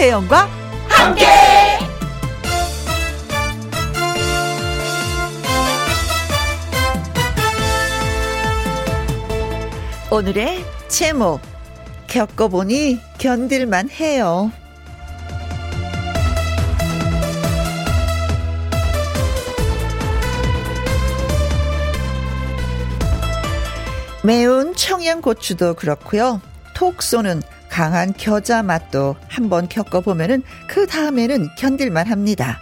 김혜영과 함께. 오늘의 제목 겪어보니 견딜만 해요. 매운 청양고추도 그렇고요. 톡 쏘는 강한 겨자 맛도 한번 겪어보면은 그 다음에는 견딜만 합니다.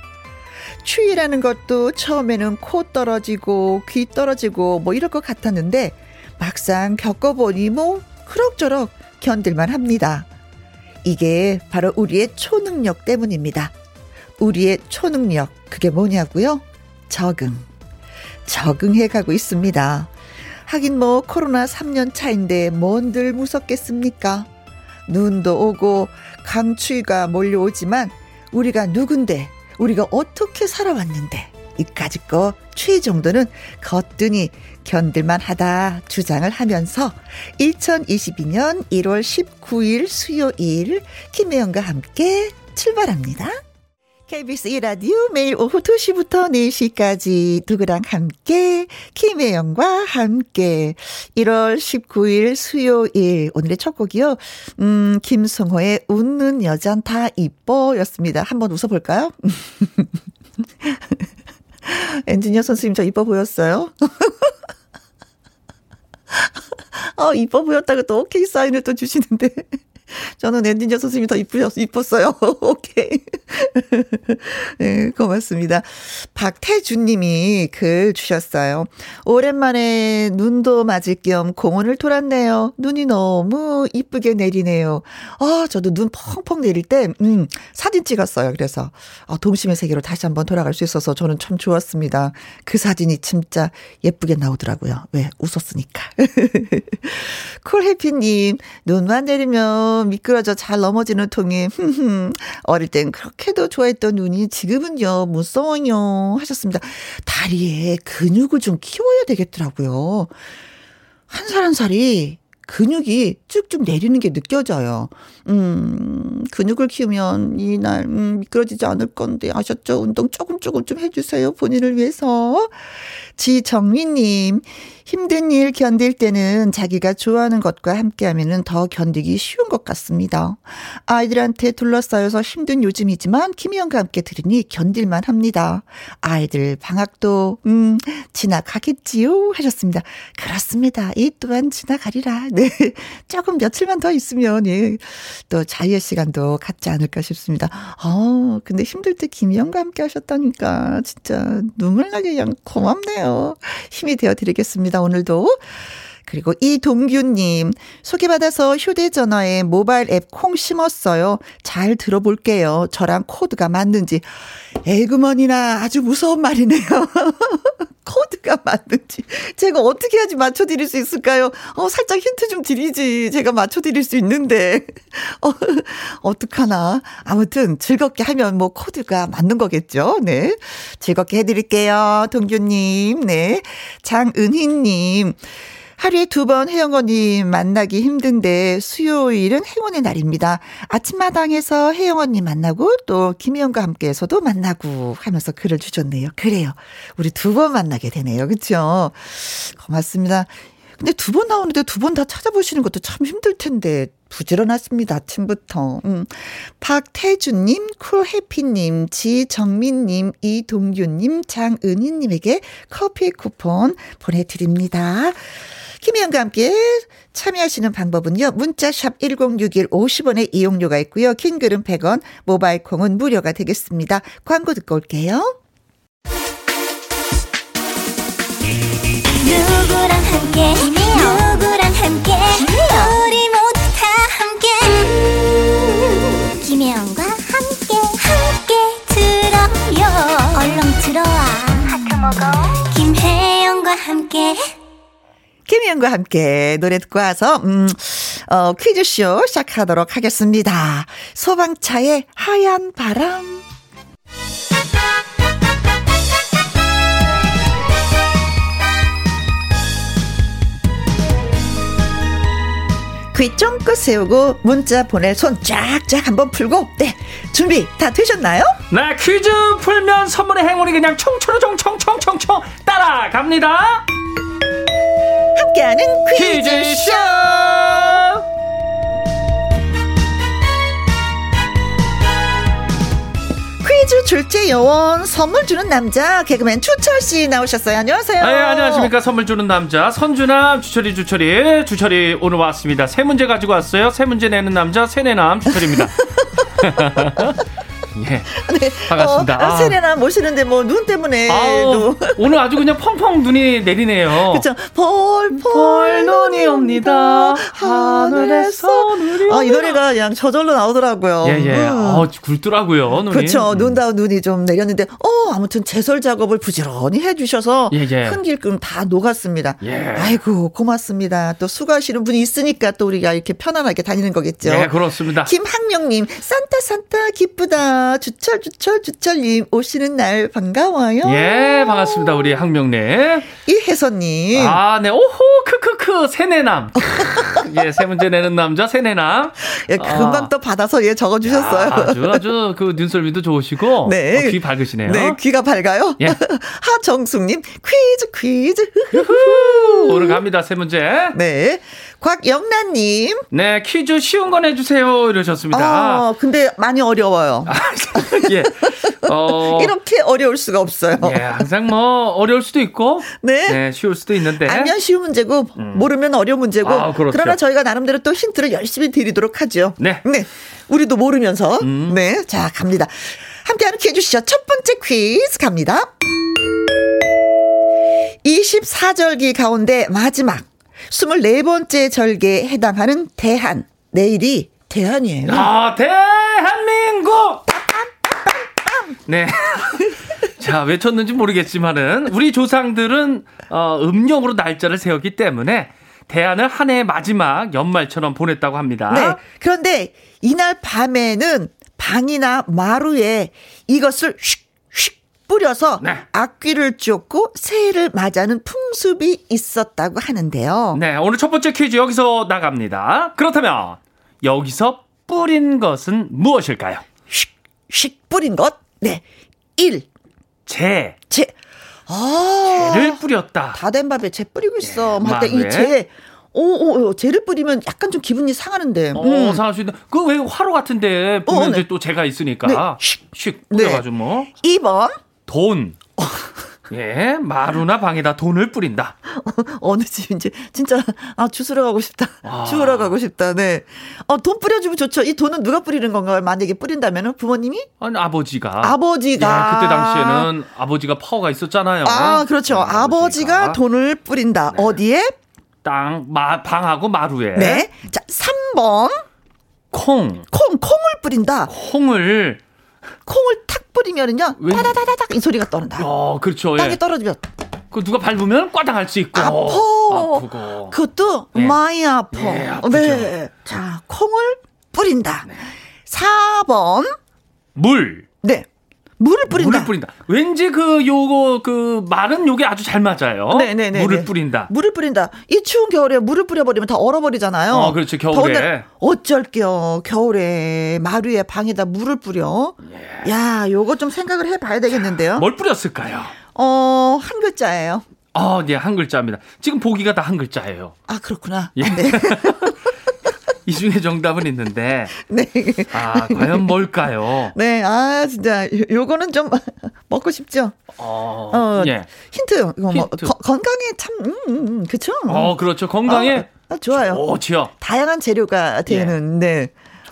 추위라는 것도 처음에는 코 떨어지고 귀 떨어지고 뭐 이럴 것 같았는데 막상 겪어보니 뭐 그럭저럭 견딜만 합니다. 이게 바로 우리의 초능력 때문입니다. 우리의 초능력, 그게 뭐냐고요? 적응. 적응해 가고 있습니다. 하긴 뭐 코로나 3년 차인데 뭔들 무섭겠습니까? 눈도 오고 강추위가 몰려오지만 우리가 누군데 우리가 어떻게 살아왔는데 이까짓 거 추위 정도는 거뜬히 견딜만 하다 주장을 하면서 2022년 1월 19일 수요일 김혜영과 함께 출발합니다. KBS 1라디오 매일 오후 2시부터 4시까지 누구랑 함께 김혜영과 함께 1월 19일 수요일 오늘의 첫 곡이요. 음 김성호의 웃는 여잔 다 이뻐였습니다. 한번 웃어볼까요? 엔지니어 선생님 저 이뻐 보였어요? 어, 이뻐 보였다고 또 오케이 사인을 또 주시는데. 저는 엔지니어 선생님이 더 이쁘셨, 이뻤어요. 오케이. 네, 고맙습니다. 박태준 님이 글 주셨어요. 오랜만에 눈도 맞을 겸 공원을 돌았네요. 눈이 너무 이쁘게 내리네요. 아, 저도 눈 펑펑 내릴 때, 음, 사진 찍었어요. 그래서, 어, 동심의 세계로 다시 한번 돌아갈 수 있어서 저는 참 좋았습니다. 그 사진이 진짜 예쁘게 나오더라고요. 왜? 웃었으니까. 쿨해피 님, 눈만 내리면 미끄러져 잘 넘어지는 통에 어릴 땐 그렇게도 좋아했던 눈이 지금은요 무서워요 하셨습니다. 다리에 근육을 좀 키워야 되겠더라고요. 한 살 한 살이 근육이 쭉쭉 내리는 게 느껴져요. 음, 근육을 키우면 이날, 음, 미끄러지지 않을 건데, 아셨죠? 운동 조금 조금 좀 해주세요. 본인을 위해서. 지정민님, 힘든 일 견딜 때는 자기가 좋아하는 것과 함께 하면은 더 견디기 쉬운 것 같습니다. 아이들한테 둘러싸여서 힘든 요즘이지만 김희영과 함께 들으니 견딜만 합니다. 아이들 방학도, 음, 지나가겠지요? 하셨습니다. 그렇습니다. 이 또한 지나가리라. 네. 조금 며칠만 더 있으면, 예, 또 자유의 시간도 갖지 않을까 싶습니다. 어, 근데 힘들 때 김희영과 함께 하셨다니까 진짜 눈물 나게 그냥 고맙네요. 힘이 되어 드리겠습니다. 오늘도. 그리고 이동규님, 소개받아서 휴대전화에 모바일 앱 콩 심었어요. 잘 들어볼게요. 저랑 코드가 맞는지. 에그머니나 아주 무서운 말이네요. 코드가 맞는지. 제가 어떻게 해야지 맞춰드릴 수 있을까요? 어, 살짝 힌트 좀 드리지. 제가 맞춰드릴 수 있는데. 어, 어떡하나. 아무튼 즐겁게 하면 뭐 코드가 맞는 거겠죠. 네. 즐겁게 해드릴게요. 동규님. 네. 장은희님. 하루에 두 번 혜영 언니 만나기 힘든데 수요일은 행운의 날입니다. 아침마당에서 혜영 언니 만나고 또 김혜영과 함께해서도 만나고 하면서 글을 주셨네요. 그래요. 우리 두 번 만나게 되네요. 그렇죠? 고맙습니다. 근데 두 번 나오는데 두 번 다 찾아보시는 것도 참 힘들 텐데 부지런하십니다. 아침부터. 음. 박태준님, 쿨해피님, 지정민님, 이동규님, 장은희님에게 커피 쿠폰 보내드립니다. 김희영과 함께 참여하시는 방법은요. 문자샵 1061 50원의 이용료가 있고요. 킹글은 100원, 모바일 콩은 무료가 되겠습니다. 광고 듣고 올게요. 누구랑 함께? 누구랑 함께? 우리 모두 다 함께. 음, 김혜영과 함께. 함께 들어요. 얼렁 들어와. 하트 먹어. 김혜영과 함께 김희영과 함께 노래 듣고 와서, 음, 어, 퀴즈쇼 시작하도록 하겠습니다. 소방차의 하얀 바람. 귀 쫑긋 세우고 문자 보낼 손 쫙쫙 한번 풀고 네 준비 다 되셨나요? 네 퀴즈 풀면 선물의 행운이 그냥 총총총총총총총 따라갑니다 함께하는 퀴즈쇼 퀴즈 출제 요원 선물 주는 남자 개그맨 추철 씨 나오셨어요. 안녕하세요. 네, 안녕하십니까. 선물 주는 남자, 선주남, 주철이, 주철이, 주철이 오늘 왔습니다. 세 문제 가지고 왔어요. 세 문제 내는 남자, 세네남, 주철입니다. 예. 네. 반갑습니다. 어, 아. 세레나 모시는데 뭐 눈 때문에 아우, 또 오늘 아주 그냥 펑펑 눈이 내리네요. 그쵸 폴폴 폴 눈이 옵니다. 하늘에서 눈이 아, 이. 노래가 그냥 저절로 나오더라고요. 예, 예. 음. 어, 굵더라고요, 눈이. 그렇죠. 음. 눈다운 눈이 좀 내렸는데, 어, 아무튼 제설 작업을 부지런히 해 주셔서 예, 예. 큰 길금 다 녹았습니다. 예. 아이고 고맙습니다. 또 수고하시는 분이 있으니까 또 우리가 이렇게 편안하게 다니는 거겠죠. 예, 그렇습니다. 김학명 님, 산타 산타 기쁘다. 주철 주철 주철님 오시는 날 반가워요. 예, 반갑습니다. 우리 항명네. 이혜선님. 아, 네. 오호, 크크크, 세네남. 예, 세 문제 내는 남자, 세네남. 예, 금방 아. 또 받아서 예 적어주셨어요. 아, 아주, 아주 그 눈썰미도 좋으시고. 네. 어, 귀 밝으시네요. 네, 귀가 밝아요. 예. 하정숙님, 퀴즈, 퀴즈. 후, 오늘 갑니다. 세 문제. 네. 곽영란님. 네, 퀴즈 쉬운 거 내주세요. 이러셨습니다. 어, 근데 많이 어려워요. 예. 어. 이렇게 어려울 수가 없어요. 예, 항상 뭐, 어려울 수도 있고. 네. 네, 쉬울 수도 있는데. 알면 쉬운 문제고 모르면 어려운 문제고 아, 그렇죠. 그러나 저희가 나름대로 또 힌트를 열심히 드리도록 하죠. 네. 우리도 모르면서 음. 네. 자, 갑니다. 함께하는 퀴즈 주시죠. 첫 번째 퀴즈 갑니다. 24절기 가운데 마지막 24번째 절기에 해당하는 대한 내일이 대한이에요. 아, 대한민국! 네. 자, 외쳤는지 모르겠지만은, 우리 조상들은, 어, 음력으로 날짜를 세웠기 때문에, 대한을 한 해의 마지막 연말처럼 보냈다고 합니다. 네. 그런데 이날 밤에는 방이나 마루에 이것을 슉슉 뿌려서 네. 악귀를 쫓고 새해를 맞이하는 풍습이 있었다고 하는데요. 네, 오늘 첫 번째 퀴즈 여기서 나갑니다. 그렇다면, 여기서 뿌린 것은 무엇일까요? 슉슉 뿌린 것. 네. 1. 재. 제. 아. 를 뿌렸다. 다 된 밥에 재 뿌리고 있어. 뭐 할때? 이 재. 오, 오, 오, 재를 뿌리면 약간 좀 기분이 상하는데. 어, 음. 상할 수 있는. 그왜 화로 같은데 보면 어, 네. 이제 또 재가 있으니까. 네. 슉 네. 뿌려가지고 뭐. 2번. 돈. 예, 마루나 방에다 돈을 뿌린다. 어느 집인지 진짜 아 주스러 가고 싶다. 아. 주우러 가고 싶다. 네. 어 돈 뿌려주면 좋죠. 이 돈은 누가 뿌리는 건가요? 만약에 뿌린다면은 부모님이? 아니, 아버지가. 아버지가. 예, 그때 당시에는 아버지가 파워가 있었잖아요. 아 그렇죠. 네, 아버지가 돈을 뿌린다. 어디에? 땅, 마, 방하고 마루에. 네. 자 3번 콩. 콩 콩을 뿌린다. 콩을. 콩을 탁 뿌리면은요. 왜? 따다다다닥 이 소리가 떠난다. 어, 그렇죠. 땅에 예. 떨어지면 그 누가 밟으면 꽈당할 수 있고. 아파. 아프고. 그것도 예. 많이 아파. 예. 네. 자 콩을 뿌린다. 4번 물. 네. 물을 뿌린다. 물을 뿌린다. 왠지 그 요거 그 말은 요게 아주 잘 맞아요. 네네네. 물을 뿌린다. 물을 뿌린다. 이 추운 겨울에 물을 뿌려버리면 다 얼어버리잖아요. 어, 그렇죠. 겨울에. 어쩔게요. 겨울에 마루에 방에다 물을 뿌려. 야, 요거 좀 생각을 해봐야 되겠는데요. 예. 뭘 뿌렸을까요? 어, 한 글자예요. 아, 네, 한 글자입니다. 지금 보기가 다 한 글자예요. 아, 그렇구나. 예. 네. 이 중에 정답은 있는데, 네. 아, 과연 뭘까요? 네, 아, 진짜, 요- 요거는 좀 먹고 싶죠? 어, 어, 예. 힌트. 이거 뭐, 힌트. 거- 건강에 참, 음, 음, 음, 그쵸? 어, 그렇죠. 건강에 아, 아, 좋아요. 좋지요. 다양한 재료가 되는, 네.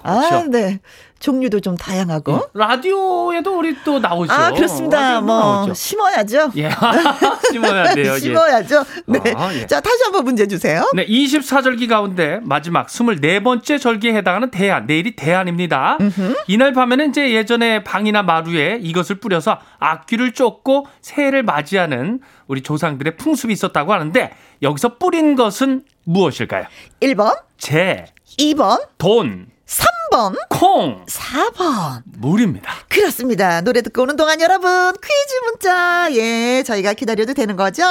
아, 좋죠. 네. 종류도 좀 다양하고. 어? 라디오에도 우리 또 나오죠. 아, 그렇습니다. 뭐, 나오죠. 심어야죠. 예. 심어야 돼요. 예. 심어야죠. 네. 아, 예. 자, 다시 한번 문제 주세요. 네, 24절기 가운데 마지막 24번째 절기에 해당하는 대안, 내일이 대안입니다. 이날 밤에는 이제 예전에 방이나 마루에 이것을 뿌려서 악귀를 쫓고 새해를 맞이하는 우리 조상들의 풍습이 있었다고 하는데 여기서 뿌린 것은 무엇일까요? 1번, 재, 2번, 돈, 3번. 콩. 4번. 물입니다. 그렇습니다. 노래 듣고 오는 동안 여러분 퀴즈 문자 예 저희가 기다려도 되는 거죠.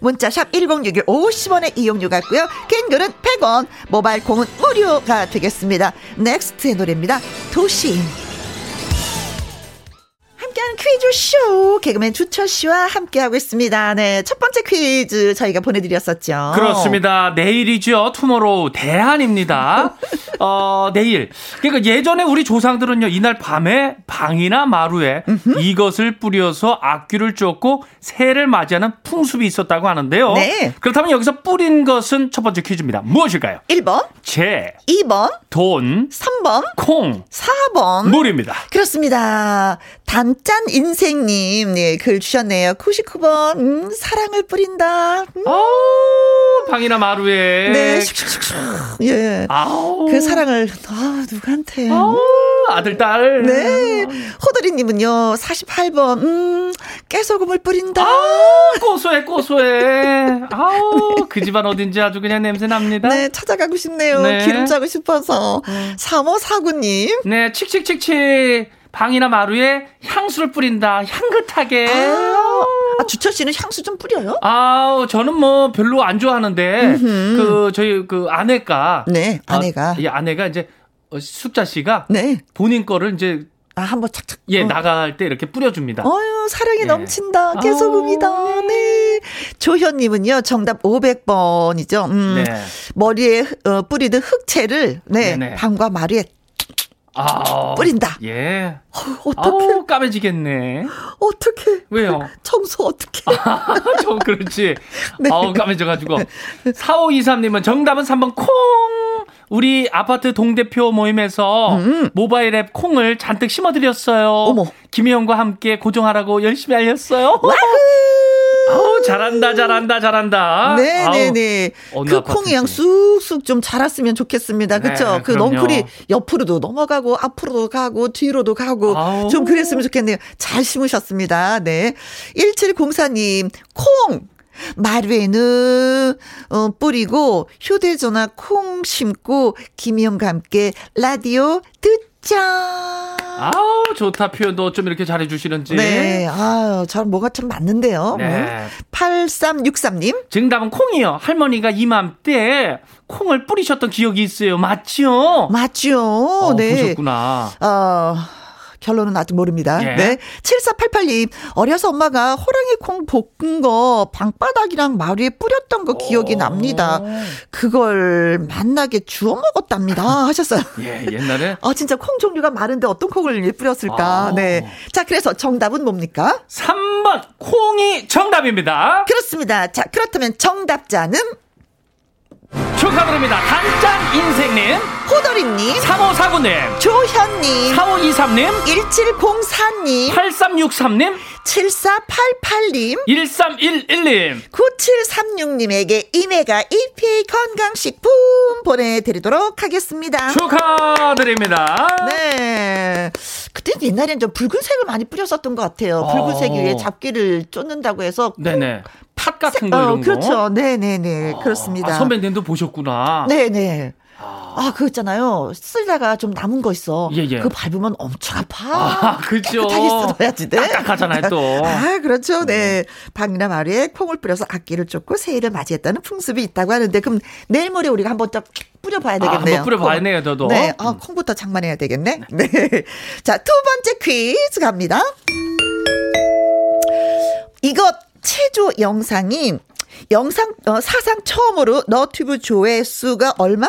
문자 샵 1061 50원의 이용료가 있고요. 긴 글은 100원 모바일 콩은 무료가 되겠습니다. 넥스트의 노래입니다. 도시 함께하는 퀴즈쇼 개그맨 주철 씨와 함께하고 있습니다. 네, 첫 번째 퀴즈 저희가 보내드렸었죠. 그렇습니다. 내일이죠. 투모로우 대한입니다. 어, 내일. 그러니까 예전에 우리 조상들은요, 이날 밤에 방이나 마루에 이것을 뿌려서 악귀를 쫓고 새해를 맞이하는 풍습이 있었다고 하는데요. 네. 그렇다면 여기서 뿌린 것은 첫 번째 퀴즈입니다. 무엇일까요? 1번, 재, 2번, 돈, 3번, 콩, 4번. 물입니다. 그렇습니다. 단짠 인생님, 네, 글 주셨네요. 99번, 음, 사랑을 뿌린다. 음, 아우, 방이나 마루에. 네, 슉슉슉슉. 예. 아우. 그 사랑을, 아, 누구한테. 아우, 아들, 딸. 네. 호돌이 님은요, 48번, 음, 깨소금을 뿌린다. 아, 고소해, 고소해. 아우, 그 집안 어딘지 아주 그냥 냄새 납니다. 네, 찾아가고 싶네요. 네. 기름 짜고 싶어서. 3549 님. 네, 칙칙칙칙. 방이나 마루에 향수를 뿌린다. 향긋하게. 아, 주철 씨는 향수 좀 뿌려요? 아우, 저는 뭐 별로 안 좋아하는데, 그, 저희 그 아내가. 네, 아내가. 아, 이 아내가 이제 어, 숙자 씨가 네. 본인 거를 이제 아, 한번 착착. 예, 어. 나갈 때 이렇게 뿌려줍니다. 어유 사랑이 예. 넘친다. 깨소금이다. 아우. 네. 조현님은요, 정답 500번이죠. 음, 네. 머리에 어, 뿌리던 흑채를, 네, 네네. 방과 마루에 아, 뿌린다. 예. 어떻게, 아우, 까매지겠네. 어떻게. 왜요? 청소 어떻게. 저 그렇지. 네. 아우 까매져 가지고. 4523 님은 정답은 3번 콩. 우리 아파트 동대표 모임에서 모바일 앱 콩을 잔뜩 심어 드렸어요. 음. 어머. 김혜영과 함께 고정하라고 열심히 알렸어요. 아우 잘한다 잘한다 잘한다. 네네네. 어느 그 아파트인지. 콩이 양 쑥쑥 좀 자랐으면 좋겠습니다. 그쵸? 네, 그. 넝쿨이 옆으로도 넘어가고, 앞으로도 가고, 뒤로도 가고, 아우. 좀 그랬으면 좋겠네요. 잘 심으셨습니다. 네. 1704님, 콩! 마루에는, 어, 뿌리고, 휴대전화 콩 심고, 김희영과 함께 라디오 듣 자. 아우 좋다 표현도 좀 이렇게 잘해주시는지. 네. 아유, 저 뭐가 참 맞는데요. 네. 음. 8363님. 정답은 콩이요. 할머니가 이맘때 콩을 뿌리셨던 기억이 있어요. 맞죠? 맞죠. 어, 네. 보셨구나. 어, 결론은 아직 모릅니다. 예. 네. 7488님, 어려서 엄마가 호랑이 콩 볶은 거 방바닥이랑 마루에 뿌렸던 거 기억이 오. 납니다. 그걸 만나게 주워 먹었답니다. 하셨어요. 예, 옛날에 아, 진짜 콩 종류가 많은데 어떤 콩을 뿌렸을까? 아. 네. 자, 그래서 정답은 뭡니까? 3번 콩이 정답입니다. 그렇습니다. 자, 그렇다면 정답자는 축하드립니다. 단짠 인생님, 호돌이님, 3549님, 조현님, 4523님, 1704님, 8363님, 7488님, 1311님. 9736님에게 이메가 EPA 건강식품 보내드리도록 하겠습니다. 축하드립니다. 네. 그때 옛날엔 좀 붉은색을 많이 뿌렸었던 것 같아요. 붉은색 어. 위에 잡기를 쫓는다고 해서. 네네. 팥 같은 거 어, 이런 거. 그렇죠. 네 네네. 그렇습니다. 아, 선배님도 보셨구나. 네 네. 아, 그거 있잖아요. 쓰다가 좀 남은 거 있어. 예, 예. 그거 밟으면 엄청 아파. 아, 그죠. 깨끗하게 쓸어야지. 네. 딱딱하잖아요, 또. 아, 그렇죠. 네. 방이나 마루에 콩을 뿌려서 악기를 쫓고 새해를 맞이했다는 풍습이 있다고 하는데, 그럼 내일 모레 우리가 한번 좀 뿌려봐야 아, 되겠네요. 한번 뿌려봐야네요, 콩. 저도. 네. 아, 콩부터 장만해야 되겠네. 네. 자, 두 번째 퀴즈 갑니다. 이것 체조 영상이 영상 어, 사상 처음으로 너튜브 조회수가 얼마?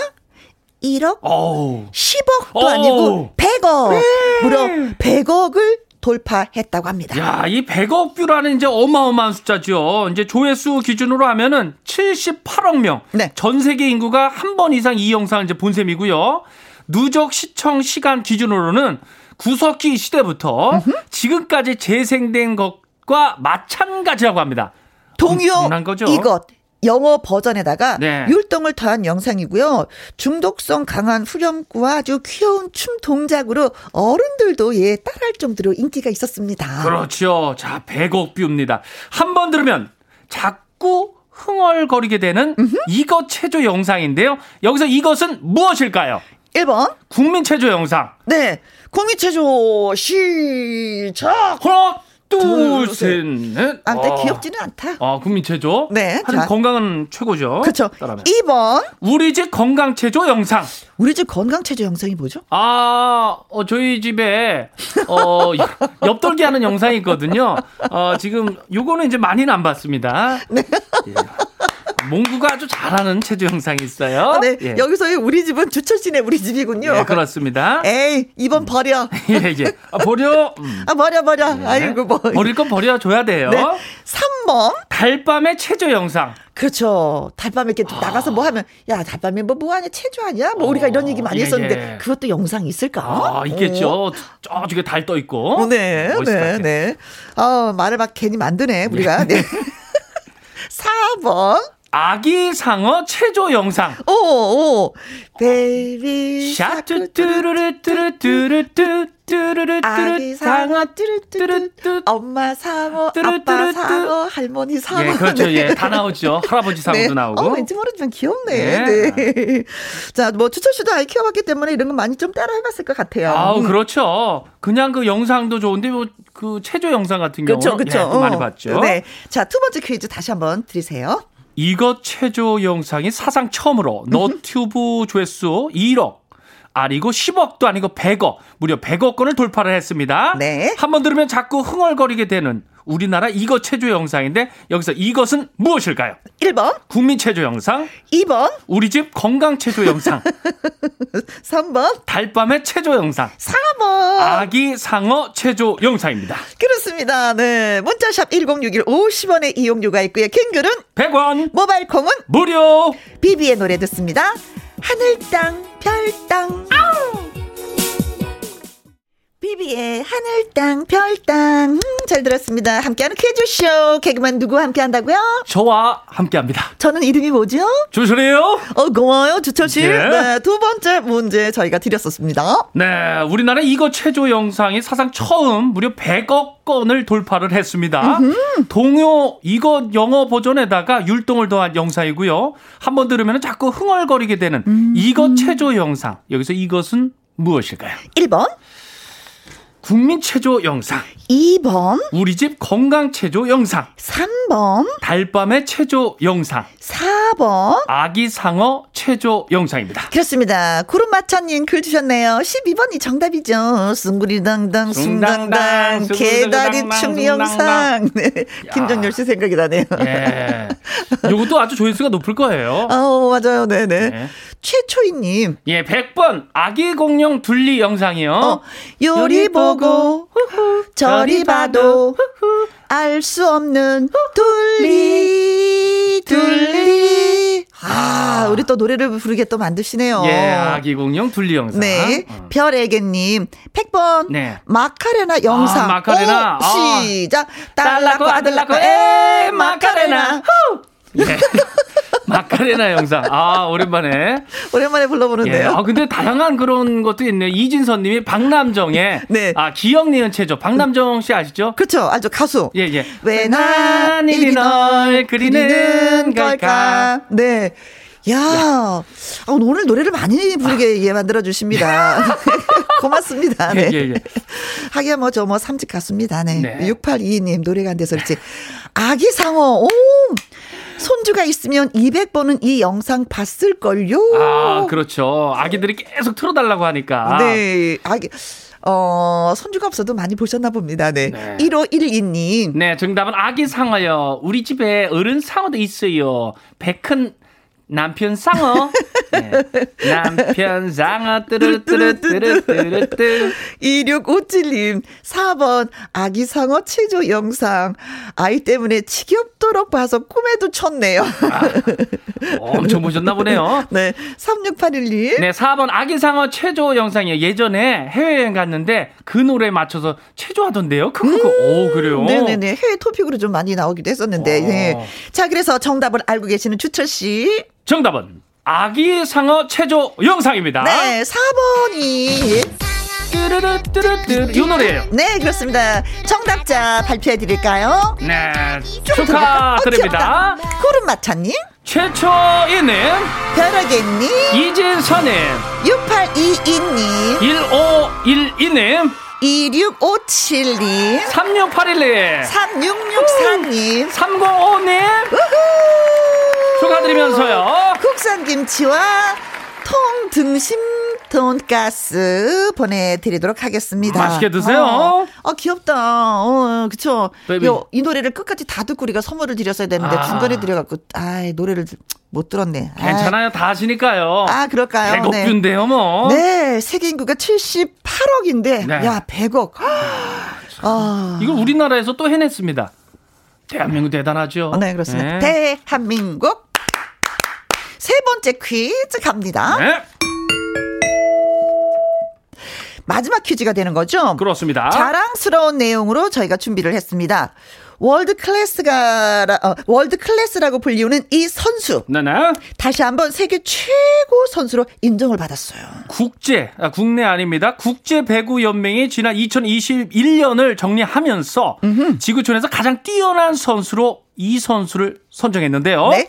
1억? 어우. 10억도 오. 아니고 100억. 무려 100억을 돌파했다고 합니다. 야, 이 100억 뷰라는 이제 어마어마한 숫자죠. 이제 조회수 기준으로 하면은 78억 명. 네. 전 세계 인구가 한 번 이상 이 영상을 이제 본 셈이고요. 누적 시청 시간 기준으로는 구석기 시대부터 지금까지 재생된 것 과 마찬가지라고 합니다. 동요. 이것 영어 버전에다가 네. 율동을 더한 영상이고요. 중독성 강한 후렴구와 아주 귀여운 춤 동작으로 어른들도 예 따라할 정도로 인기가 있었습니다. 그렇죠. 자, 100억 뷰입니다. 한 번 들으면 자꾸 흥얼거리게 되는 이것 체조 영상인데요. 여기서 이것은 무엇일까요? 1번. 국민 체조 영상. 네. 국민 체조 시작. 하나, 둘, 셋, 넷. 아, 근데 어. 귀엽지는 않다. 아, 국민체조. 네, 자. 건강은 최고죠. 그렇죠. 따라하면. 2번. 우리 집 건강체조 영상. 우리 집 건강체조 영상이 뭐죠? 아, 어, 저희 집에, 어, 옆돌기 하는 영상이 있거든요. 어, 지금, 요거는 이제 많이는 안 봤습니다. 네. 몽구가 아주 잘하는 체조 영상이 있어요. 아, 네. 예. 여기서의 우리 집은 주철씨네 우리 집이군요. 예, 그렇습니다. 에이, 2번 버려. 예, 예. 아, 버려. 음. 아, 버려, 버려. 네. 아이고, 뭐. 버릴 건 버려줘야 돼요. 네. 3번. 달밤의 체조 영상. 그렇죠. 달밤에 이렇게 나가서 뭐 하면, 야, 달밤에 뭐, 뭐 하냐, 체조하냐? 뭐, 우리가 이런 얘기 많이 예, 했었는데, 예. 그것도 영상이 있을까? 아, 있겠죠. 저쪽에 달 떠 있고. 어, 네, 네. 네. 어, 말을 막 괜히 만드네, 우리가. 네. 4번. 아기 상어 체조 영상. 오, 오. baby shark 뚜루르 뚜루 뚜루 뚜 아기 뚜루 상어, 뚜루뚜루. 뚜루 뚜. 엄마 상어, 아빠 상어, 할머니 상어. 예, 그렇죠. 예, 다 나오죠. 할아버지 상어도 네. 나오고. 어, 왠지 모르지만 귀엽네. 예. 네. 자, 뭐, 추철 씨도 아이 키워봤기 때문에 이런 거 많이 좀 따라 해봤을 것 같아요. 아우, 음. 그렇죠. 그냥 그 영상도 좋은데, 뭐, 그 체조 영상 같은 경우는 그렇죠, 그렇죠. 예, 또 많이 어. 봤죠. 네. 자, 두 번째 퀴즈 다시 한번 드리세요. 이것 체조 영상이 사상 처음으로 너튜브 조회수 1억. 아니고 10억도 아니고 100억. 무려 100억 건을 돌파를 했습니다. 네. 한번 들으면 자꾸 흥얼거리게 되는 우리나라 이것 체조 영상인데 여기서 이것은 무엇일까요? 1번, 국민 체조 영상, 2번, 우리 집 건강 체조 영상, 3번, 달밤의 체조 영상, 4번. 아기 상어 체조 영상입니다. 그렇습니다. 네. 문자샵 1061 50원의 이용료가 있고요. 킹글은 100원 모바일 콩은 무료. 비비의 노래 듣습니다. 하늘 땅, 별 땅. 비비의 하늘 땅, 별 땅. 음, 잘 들었습니다. 함께하는 퀴즈쇼. 개그만 누구 함께 한다고요? 저와 함께 합니다. 저는 이름이 뭐죠? 조선해요. 어, 고마워요, 주철씨. 예. 네, 두 번째 문제 저희가 드렸었습니다. 네, 우리나라 이거 체조 영상이 사상 처음 무려 100억 건을 돌파를 했습니다. 동요 이거 영어 버전에다가 율동을 더한 영상이고요. 한번 들으면 자꾸 흥얼거리게 되는 이거 체조 영상. 여기서 이것은 무엇일까요? 1번, 국민 체조 영상, 2번, 우리 집 건강 체조 영상, 3번, 달밤의 체조 영상, 4번. 아기 상어 체조 영상입니다. 그렇습니다. 구름마차님 글 주셨네요. 12번이 정답이죠. 숭구리당당, 숭당당, 개다리 춤. 영상. 네. 김정열 씨 생각이 나네요. 예. 요것도 아주 조회수가 높을 거예요. 어, 맞아요. 네네. 네. 최초희님. 예, 100번 아기 공룡 둘리 영상이요. 어, 요리 보고, 저리 봐도, 알 수 없는 둘리, 둘리. 아, 우리 또 노래를 부르게 또 만드시네요. 예, 아기 공룡 둘리 영상. 네. 어. 별에게님, 100번. 네. 마카레나 영상. 아, 마카레나. 오, 아. 시작. 딸라고 아들라고 에 마카레나. 후! 예. 마카레나 영상. 아, 오랜만에. 오랜만에 예. 불러보는데요. 아, 근데 다양한 그런 것도 있네요. 이진선 님이 박남정의 네. 아, 기억 니은 체조. 박남정 씨 아시죠? 그렇죠. 알죠. 가수. 예, 예. 왜 난 이리 널 그리는 걸까? 네. 야, 아, 오늘 노래를 많이 부르게 예, 만들어 주십니다. 고맙습니다. 네. 예, 예, 예. 하기야 뭐 저 뭐 삼직 가수입니다. 네. 네. 6822님 노래가 안 돼서 그렇지. 아기 상어. 오! 손주가 있으면 200번은 이 영상 봤을걸요? 아, 그렇죠. 아기들이 계속 틀어달라고 하니까. 네. 아기, 어, 손주가 없어도 많이 보셨나 봅니다. 네. 네. 1512님. 네, 정답은 아기 상어요. 우리 집에 어른 상어도 있어요. 배큰 남편 상어. 네. 남편 상어 뚜루뚜루뚜루뚜루뚜. 2657님, 4번, 아기 상어 체조 영상. 아이 때문에 지겹도록 봐서 꿈에도 쳤네요. 엄청 보셨나 보네요. 네. 3681님. 네, 4번 아기 상어 체조 영상이에요. 예전에 해외여행 갔는데 그 노래에 맞춰서 체조하던데요. 크크크. 오, 그래요? 음. 네네 네. 해외 토픽으로 좀 많이 나오기도 했었는데. 어. 네. 자, 그래서 정답을 알고 계시는 주철 씨. 정답은 아기 상어 체조 영상입니다. 네, 4번이. 뚜루루뚜루뚜루. 이 노래예요. 네, 그렇습니다. 정답자 발표해 드릴까요? 네, 축하드립니다. 구름마차님. 최초이님 벼락겠니 이진선님 6822님 1512님 2657님 3681님 3664님 305님 축하드리면서요 국산 김치와 통등심 돈가스 보내드리도록 하겠습니다. 맛있게 드세요. 어, 어 귀엽다. 어, 그쵸. 요, 이 노래를 끝까지 다 듣고 우리가 선물을 드렸어야 되는데 아. 중간에 드려갖고, 아 노래를 못 들었네. 괜찮아요 다 하시니까요 아, 그럴까요? 배고픈데요 뭐 네, 세계 인구가 78억인데, 네. 야, 100억. 아. 이걸 우리나라에서 또 해냈습니다 대한민국 대단하죠 네, 그렇습니다. 네. 대한민국. 세 번째 퀴즈 갑니다. 네, 마지막 퀴즈가 되는 거죠? 그렇습니다 자랑스러운 내용으로 저희가 준비를 했습니다. 월드 클래스가 어, 월드 클래스라고 불리우는 이 선수 네네 다시 한번 세계 최고 선수로 인정을 받았어요. 국제, 아, 국내 아닙니다. 국제 배구 연맹이 지난 2021년을 정리하면서 지구촌에서 가장 뛰어난 선수로 이 선수를 선정했는데요. 네.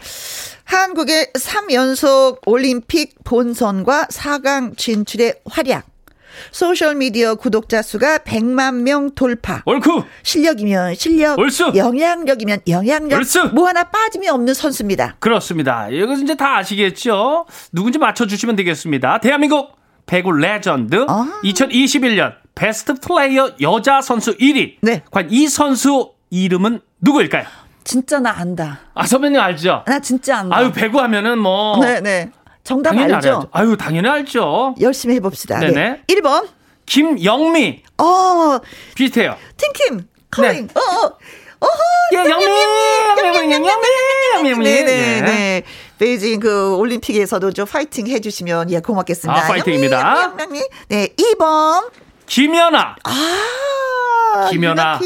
한국의 3연속 올림픽 본선과 4강 진출의 활약. 소셜미디어 구독자 수가 100만 명 돌파. 올쿠 실력이면 실력, 얼쑤! 영향력이면 영향력, 얼쑤! 뭐 하나 빠짐이 없는 선수입니다. 그렇습니다. 이것은 이제 다 아시겠죠? 누군지 맞춰주시면 되겠습니다. 대한민국 배구 레전드 아. 2021년 베스트 플레이어 여자 선수 1위. 네. 과연 이 선수 이름은 누구일까요? 진짜 나 안다. 아, 선배님 알죠? 나 진짜 안다. 아유, 배구 하면은 뭐. 네, 네. 정답 당연히 알죠? 알죠. 아유, 당연히 알죠. 열심히 해봅시다. 네. 네 네. 1번. 김영미. 어, 비슷해요. 팀킴. 컬링. 네. 어, 어. 어허. 예, 영미, 영미, 영미, 영미, 영미. 네네, 네. 베이징 그 올림픽에서도 좀 파이팅 해주시면 예, 고맙겠습니다. 아, 파이팅입니다. 영미, 영미, 영미. 네, 2번. 김연아. 아, 김연아.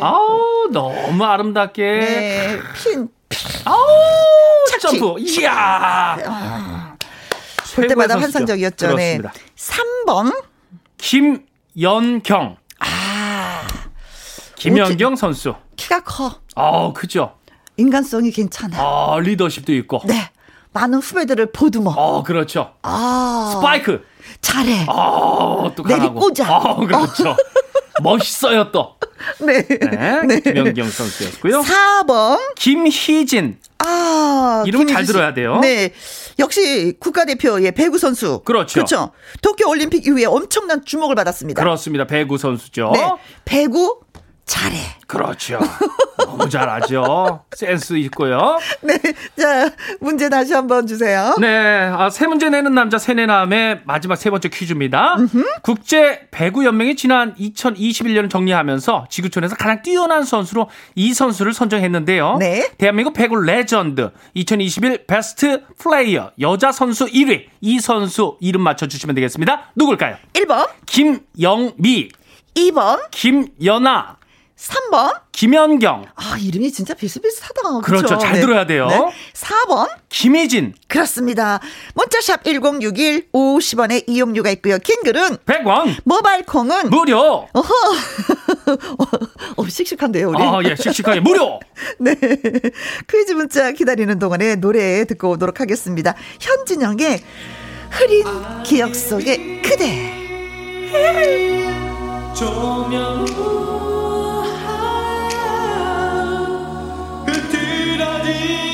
아우, 너무 아름답게. 네, 핀. 아우, 착지. 점프. 이야. 볼 때마다 선수죠. 환상적이었죠. 네. 그렇습니다. 3번. 김연경. 아, 김연경 선수. 키가 커. 어, 그죠. 인간성이 괜찮아. 어, 리더십도 있고. 네. 많은 후배들을 보듬어. 어, 그렇죠. 아. 스파이크. 잘해. 어, 또 내리 강하고. 꽂아. 어, 그렇죠. 멋있어요, 또. 네. 네. 김연경 선수였고요. 4번. 김희진. 아. 김희진 잘 씨. 들어야 돼요. 네. 역시 국가대표의 배구 선수. 그렇죠. 그렇죠. 도쿄 올림픽 이후에 엄청난 주목을 받았습니다. 그렇습니다. 배구 선수죠. 네. 배구 잘해. 그렇죠. 너무 잘하죠. 센스 있고요. 네. 자, 문제 다시 한번 주세요. 네, 아, 세 문제 내는 남자 세네남의 마지막 세 번째 퀴즈입니다. 국제 배구 연맹이 지난 2021년을 정리하면서 지구촌에서 가장 뛰어난 선수로 이 선수를 선정했는데요. 네. 대한민국 배구 레전드 2021 베스트 플레이어 여자 선수 1위 이 선수 이름 맞춰 주시면 되겠습니다. 누굴까요? 1번, 김영미, 2번, 김연아, 3번. 김연경, 아, 이름이 진짜 비슷비슷하다. 그렇죠. 그렇죠? 잘 들어야 돼요. 4번. 김희진, 그렇습니다. 문자샵 1061 50원의 이용료가 있고요. 긴 글은 100원, 모바일 콩은 무료. 어허. 어, 씩씩한데요, 우리. 아, 예, 씩씩하게 무료. 네. 퀴즈 문자 기다리는 동안에 노래 듣고 오도록 하겠습니다. 현진영의 흐린 기억 속의 그대. 흐트 러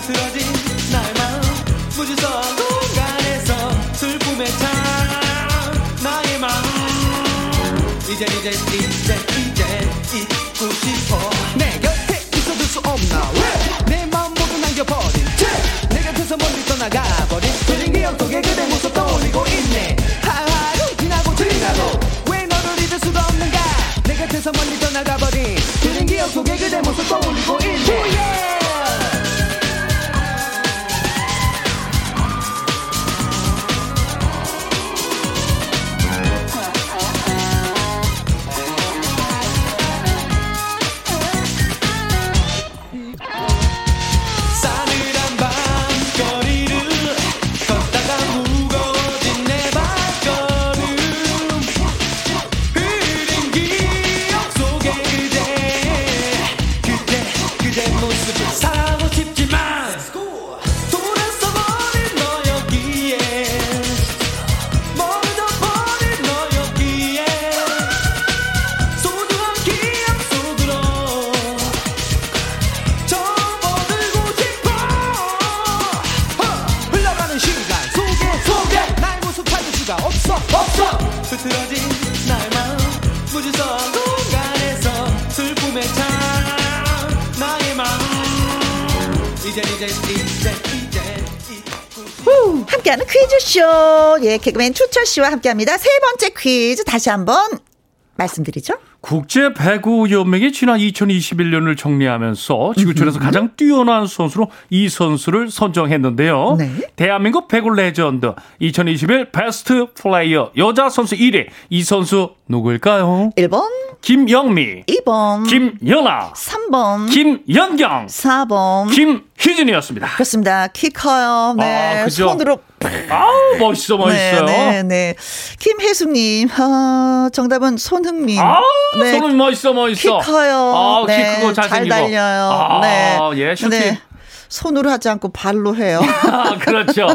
흐트러진 나의 마음. 무지성 공간에서 슬픔에 찬 나의 마음. 이제 이제 이제 이제 잊고 싶어. 내 곁에 있어줄 수 없나? 왜 내 마음 모두 남겨버린 채내 곁에서 멀리 떠나가버린 그린 기억 속에 그대 모습 떠올리고 있네. 하루하루 지나고 지나고 왜 너를 잊을 수가 없는가? 내 곁에서 멀리 떠나가버린 그린 기억 속에 그대 모습 떠올리고 예, 개그맨 추철 씨와 함께 합니다. 세 번째 퀴즈 다시 한번 말씀드리죠. 국제 배구 연맹이 지난 2021년을 정리하면서 지구촌에서 가장 뛰어난 선수로 이 선수를 선정했는데요. 네. 대한민국 배구 레전드 2021 베스트 플레이어 여자 선수 1위 이 선수 누구일까요? 1번, 김영미, 2번, 김연아, 3번, 김연경, 4번. 김희진이었습니다. 그렇습니다. 키 커요. 네. 아, 그죠? 손으로. 아우 멋있어 멋있어요. 네, 네, 네. 김혜숙님, 아, 정답은 손흥민. 아우 네. 손은 멋있어 멋있어. 키 커요. 아, 네, 키 크고 잘생기고. 잘 달려요. 아, 네. 예, 슈팅. 네. 손으로 하지 않고 발로 해요. 아, 그렇죠.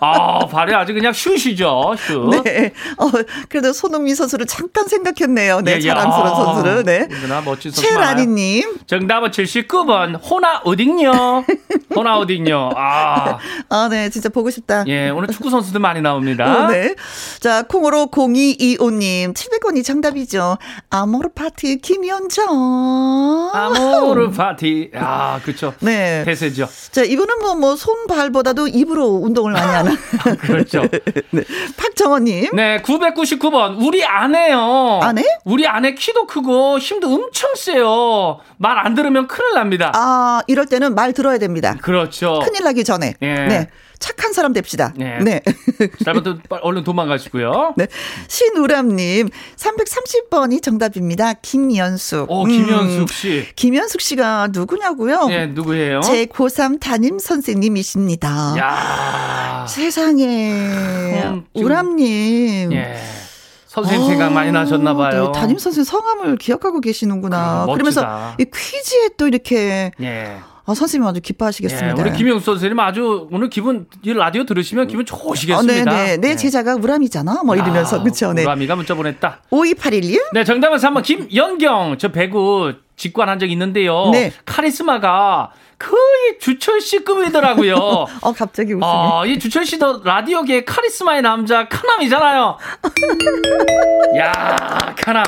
아, 발이 아주 그냥 슛이죠, 슛. 네. 어, 그래도 손흥민 선수를 잠깐 생각했네요. 네, 예, 예. 자랑스러운 아, 선수를. 네. 멋진 선수 많아요. 최라니 님. 정답은 79번, 호나 어딩요. 호나 어딩요. 아, 아, 네, 진짜 보고 싶다. 예, 오늘 축구 선수들 많이 나옵니다. 어, 네. 자, 콩으로 0225 님. 700원이 정답이죠. 아모르 파티 김현정. 아모르 파티. 아, 그렇죠. 네. 대세죠. 자, 이거는 뭐, 뭐, 손발보다도 입으로 운동을 많이 하는. 그렇죠. 네. 박정원님. 네, 999번. 우리 아내요. 아내? 우리 아내 키도 크고 힘도 엄청 세요. 말 안 들으면 큰일 납니다. 아, 이럴 때는 말 들어야 됩니다. 그렇죠. 큰일 나기 전에. 예. 네. 착한 사람 됩시다. 네. 네. 잘못하면 빨리 얼른 도망가시고요. 네. 신우람님, 330번이 정답입니다. 김연숙. 오, 음, 김현숙 씨. 김연숙 씨가 누구냐고요? 예, 누구예요? 제 고3 담임 선생님이십니다. 야. 세상에. 음, 좀- 우람님. 예. 선생님 생각 많이 나셨나 봐요. 네, 담임 선생 성함을 기억하고 계시는구나. 그럼, 그러면서. 이 퀴즈에 또 이렇게 예. 아, 선생님 아주 예, 기뻐하시겠습니다. 우리 김영수 선생님 아주 오늘 기분 이 라디오 들으시면 기분 좋으시겠습니다. 어, 네, 네. 내 예. 제자가 우람이잖아. 뭐 이러면서 아, 그렇죠. 네. 우람이가 문자 보냈다. 5281님. 네, 정답은 3번 김연경. 저 배구 직관한 적 있는데요. 네. 카리스마가 거의 주철 씨급이더라고요. 어, 갑자기 웃음이. 아, 이 주철 씨도 라디오계 카리스마의 남자 카남이잖아요. 야, 카남.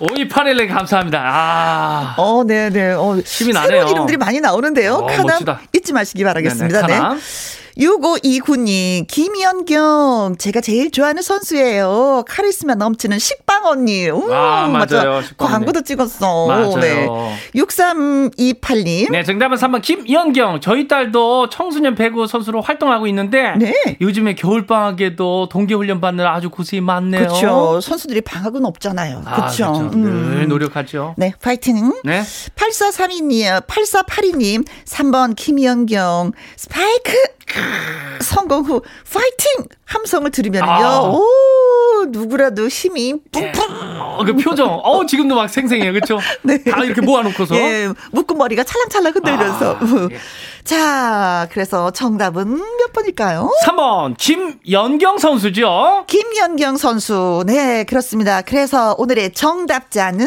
5281님 감사합니다. 아. 어, 네, 네. 어, 힘이 새로운 나네요. 이름들이 많이 나오는데요. 어, 카남 멋지다. 잊지 마시기 바라겠습니다. 네네, 네. 카남. 6529님, 김연경, 제가 제일 좋아하는 선수예요. 카리스마 넘치는 식빵 언니. 오, 아, 맞아. 맞아요. 식빵 광고도 찍었어. 맞아요. 네. 6328님. 네, 정답은 3번 김연경. 저희 딸도 청소년 배구 선수로 활동하고 있는데 네. 요즘에 겨울방학에도 동계훈련 받느라 아주 고생이 많네요. 그렇죠. 선수들이 방학은 없잖아요. 아, 그렇죠. 그렇죠. 늘 노력하죠. 네, 파이팅. 네. 8432님, 8482님, 3번 김연경, 스파이크! 성공 후, 파이팅! 함성을 들으면요, 아. 오, 누구라도 힘이 뿜뿜! 어, 그 표정. 어, 지금도 막 생생해요. 그렇죠? 네. 다 이렇게 모아놓고서. 예, 묶은 머리가 찰랑찰랑 흔들면서. 아, 예. 자, 그래서 정답은 몇 번일까요? 3번 김연경 선수죠. 김연경 선수. 네, 그렇습니다. 그래서 오늘의 정답자는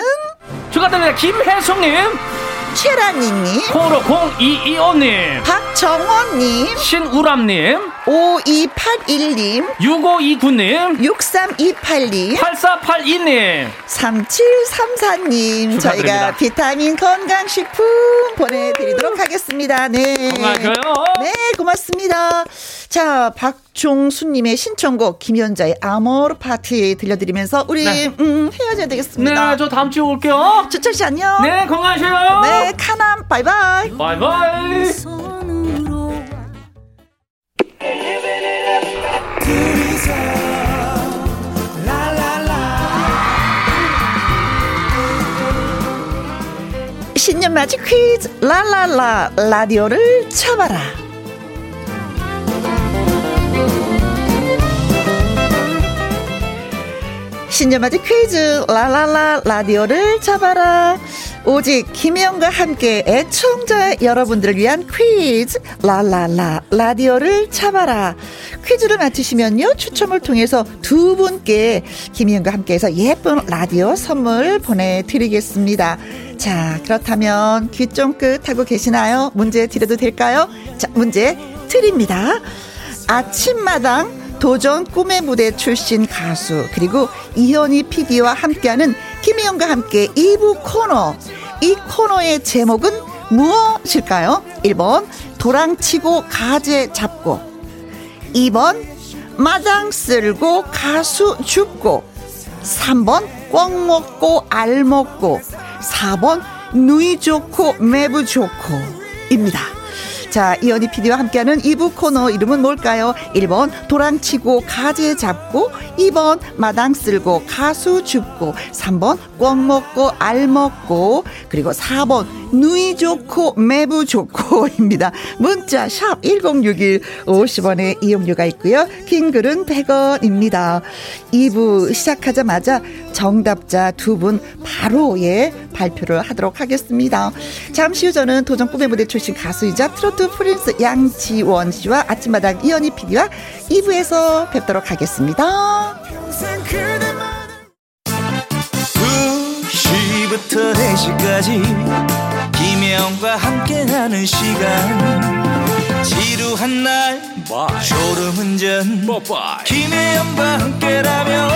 축하드립니다. 김혜숙님. 최란님님, 콩으로 0225님, 박정원님, 신우람님, 5281님, 6529님, 6328님, 8482님. 3734님, 저희가 축하드립니다. 비타민 건강식품 보내드리도록 하겠습니다. 네. 건강하세요. 네, 고맙습니다. 자, 박종수님의 신청곡, 김연자의 아모르 파티 들려드리면서 우리, 네. 음, 헤어져야 되겠습니다. 네, 저 다음 주에 올게요. 주철 씨 안녕. 네, 건강하세요. 네, 카남, 바이바이. 바이바이. 신년 맞이 퀴즈, 라라라, 라디오를 쳐봐라. 신년맞이 퀴즈. 라라라 라디오를 잡아라. 오직 김혜영과 함께 애청자 여러분들을 위한 퀴즈. 라라라 라디오를 잡아라. 퀴즈를 맞히시면요 추첨을 통해서 두 분께 김혜영과 함께해서 예쁜 라디오 선물 보내드리겠습니다. 자 그렇다면 귀 쫑긋 하고 계시나요? 문제 드려도 될까요? 자 문제 드립니다. 아침마당 도전 꿈의 무대 출신 가수 그리고 이현희 PD와 함께하는 김희영과 함께 2부 코너. 이 코너의 제목은 무엇일까요? 1번 도랑치고 가재 잡고. 2번 마당 쓸고 가수 죽고. 3번 꽝 먹고 알 먹고. 4번 누이 좋고 매부 좋고. 입니다. 자, 이현희 PD와 함께하는 2부 코너 이름은 뭘까요? 1번 도랑치고 가재 잡고 2번 마당 쓸고 가수 죽고 3번 꽝 먹고 알 먹고 그리고 4번 누이 좋고 매부 좋고입니다. 문자 샵 1061 50원의 이용료가 있고요. 긴 글은 100원입니다. 2부 시작하자마자 정답자 두 분 바로 예 발표를 하도록 하겠습니다. 잠시 후 저는 도전 꿈의 무대 출신 가수이자 트로트 프린스 양지원 씨와 아침마당 이현희 PD와 2부에서 뵙도록 하겠습니다. 2시부터 4시까지 김혜영과 함께하는 시간. 지루한 날 졸음운전. 김혜영과 함께라면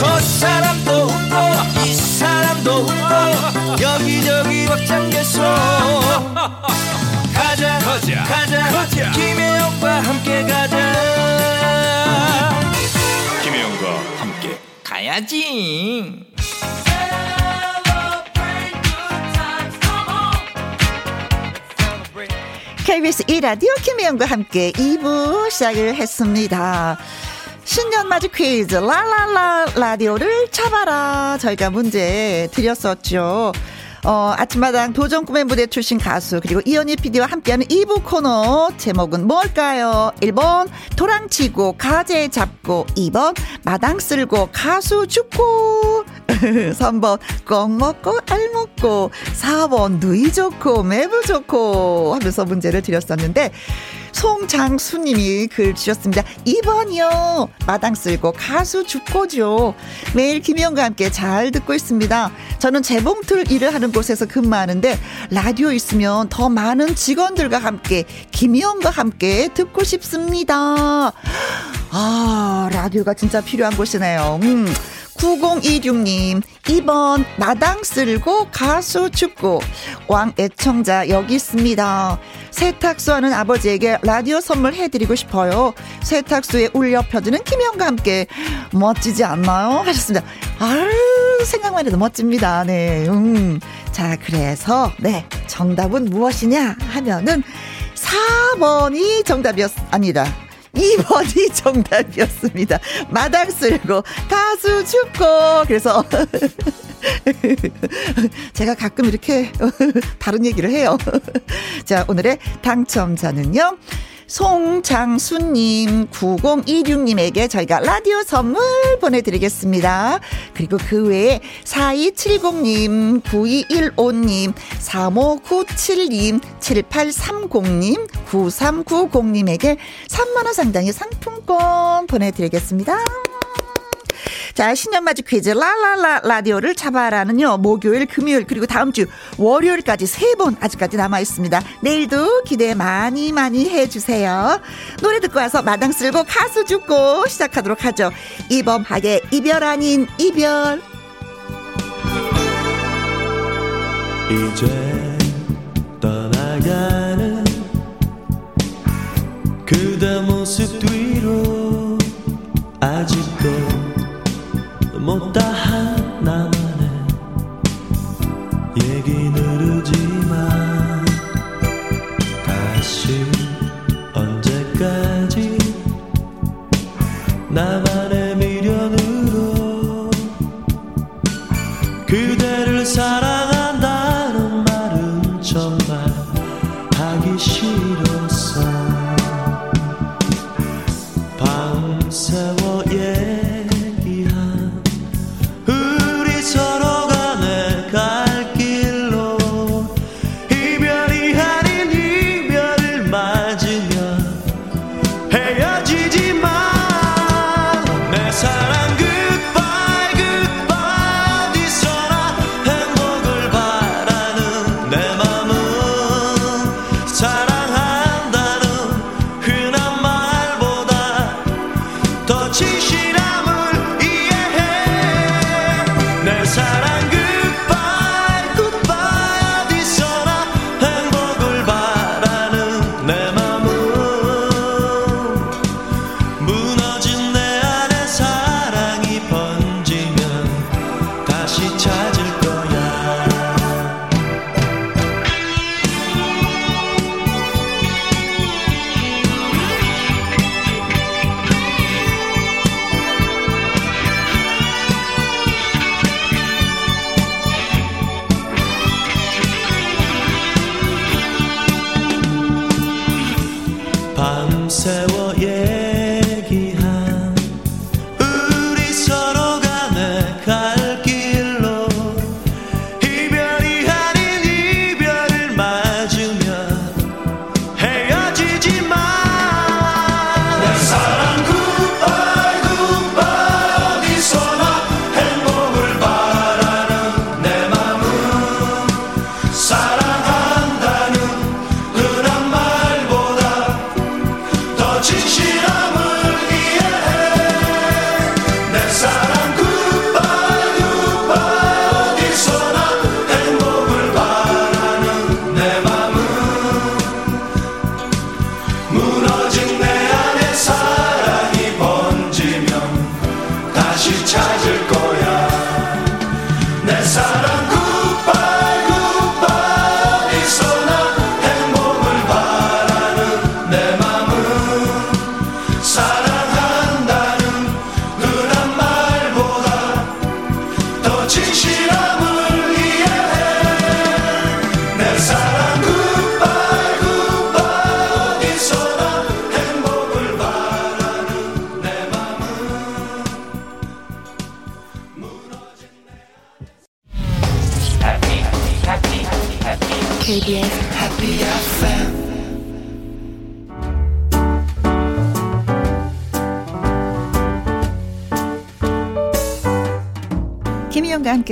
저 사람도 웃고 이 사람도 웃고 여기저기 벅장개소 가자 가자 가자. 김혜영과 함께 가자. 김혜영과 함께. 가야지. KBS 1라디오 김혜영과 함께 2부 시작을 했습니다. 신년 맞이 퀴즈 라라라 라디오를 잡아라 저희가 문제 드렸었죠. 어, 아침마당 도전 꿈의 무대 출신 가수 그리고 이현희 PD와 함께하는 2부 코너 제목은 뭘까요? 1번 도랑치고 가재 잡고 2번 마당 쓸고 가수 죽고 3번 껌 먹고 알 먹고 4번 누이 좋고 매부 좋고 하면서 문제를 드렸었는데 송장수님이 글 주셨습니다. 2번이요. 마당 쓸고 가수 죽고죠. 매일 김희영과 함께 잘 듣고 있습니다. 저는 재봉틀 일을 하는 곳에서 근무하는데 라디오 있으면 더 많은 직원들과 함께 김희영과 함께 듣고 싶습니다. 아, 라디오가 진짜 필요한 곳이네요. 음. 9026님, 2번, 마당 쓸고 가수 죽고, 왕 애청자 여기 있습니다. 세탁소 하는 아버지에게 라디오 선물 해드리고 싶어요. 세탁소에 울려 펴지는 김영과 함께, 멋지지 않나요? 하셨습니다. 아유, 생각만 해도 멋집니다. 네, 음. 자, 그래서, 네, 정답은 무엇이냐 하면은, 4번이 정답이었, 아니다. 2번이 정답이었습니다. 마당 쓸고 가수 죽고 그래서 제가 가끔 이렇게 다른 얘기를 해요. 자, 오늘의 당첨자는요. 송장수님, 9026님에게 저희가 라디오 선물 보내드리겠습니다. 그리고 그 외에 4270님, 9215님, 3597님, 7830님, 9390님에게 3만원 상당의 상품권 보내드리겠습니다. 자, 신년맞이 퀴즈 라라라 라디오를 잡아라는요. 목요일, 금요일 그리고 다음 주 월요일까지 세 번 아직까지 남아 있습니다. 내일도 기대 많이 많이 해 주세요. 노래 듣고 와서 마당 쓸고 가수 죽고 시작하도록 하죠. 이범학의 이별 아닌 이별. 이제 떠나가는 그대 모습 뒤로 아직도 못다한 나만의 얘기 누르지만 다시 언제까지 나만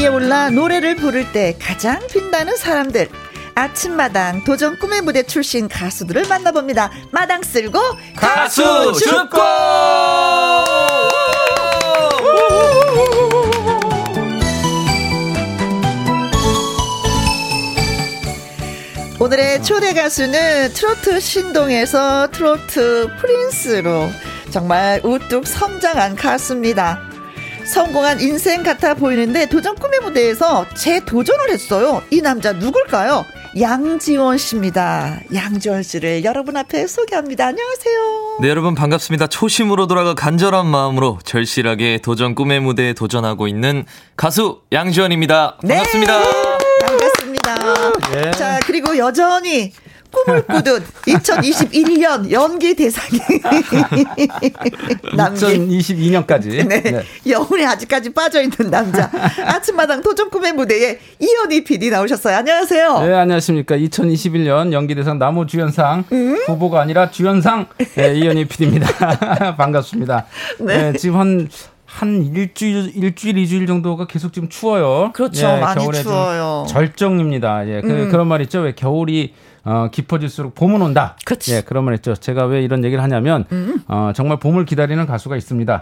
자, 노래를 부를 때 가장 빛나는 사람들. 아침마당 도전 꿈의 무대 출신 가수들을 만나봅니다. 마당 쓸고 가수 축구 오늘의 초대 가수는 트로트 신동에서 트로트 프린스로 정말 우뚝 성장한 가수입니다. 성공한 인생 같아 보이는데 도전 꿈의 무대에서 재도전을 했어요. 이 남자 누굴까요? 양지원 씨입니다. 양지원 씨를 여러분 앞에 소개합니다. 안녕하세요. 네, 여러분 반갑습니다. 초심으로 돌아가 간절한 마음으로 절실하게 도전 꿈의 무대에 도전하고 있는 가수 양지원입니다. 반갑습니다. 네, 반갑습니다. 자, 그리고 여전히 꿈을 꾸듯 2021년 연기 대상이 남기 2022년까지. 네. 영혼에 아직까지 빠져 있는 남자. 아침마당 도전 꿈의 무대에 이현희 PD 나오셨어요. 안녕하세요. 네, 안녕하십니까. 2021년 연기 대상 나무 주연상 음? 후보가 아니라 주연상 네, 이현희 PD입니다. 반갑습니다. 네. 네. 지금 한, 한 일주일, 일주일, 이주일 정도가 계속 지금 추워요. 그렇죠. 많이 겨울에 좀 추워요. 음. 절정입니다. 예, 그, 그런 말 있죠. 왜 겨울이 어, 깊어질수록 봄은 온다. 그치. 음. 예, 그런 말 있죠. 제가 왜 이런 얘기를 하냐면, 어, 정말 봄을 기다리는 가수가 있습니다.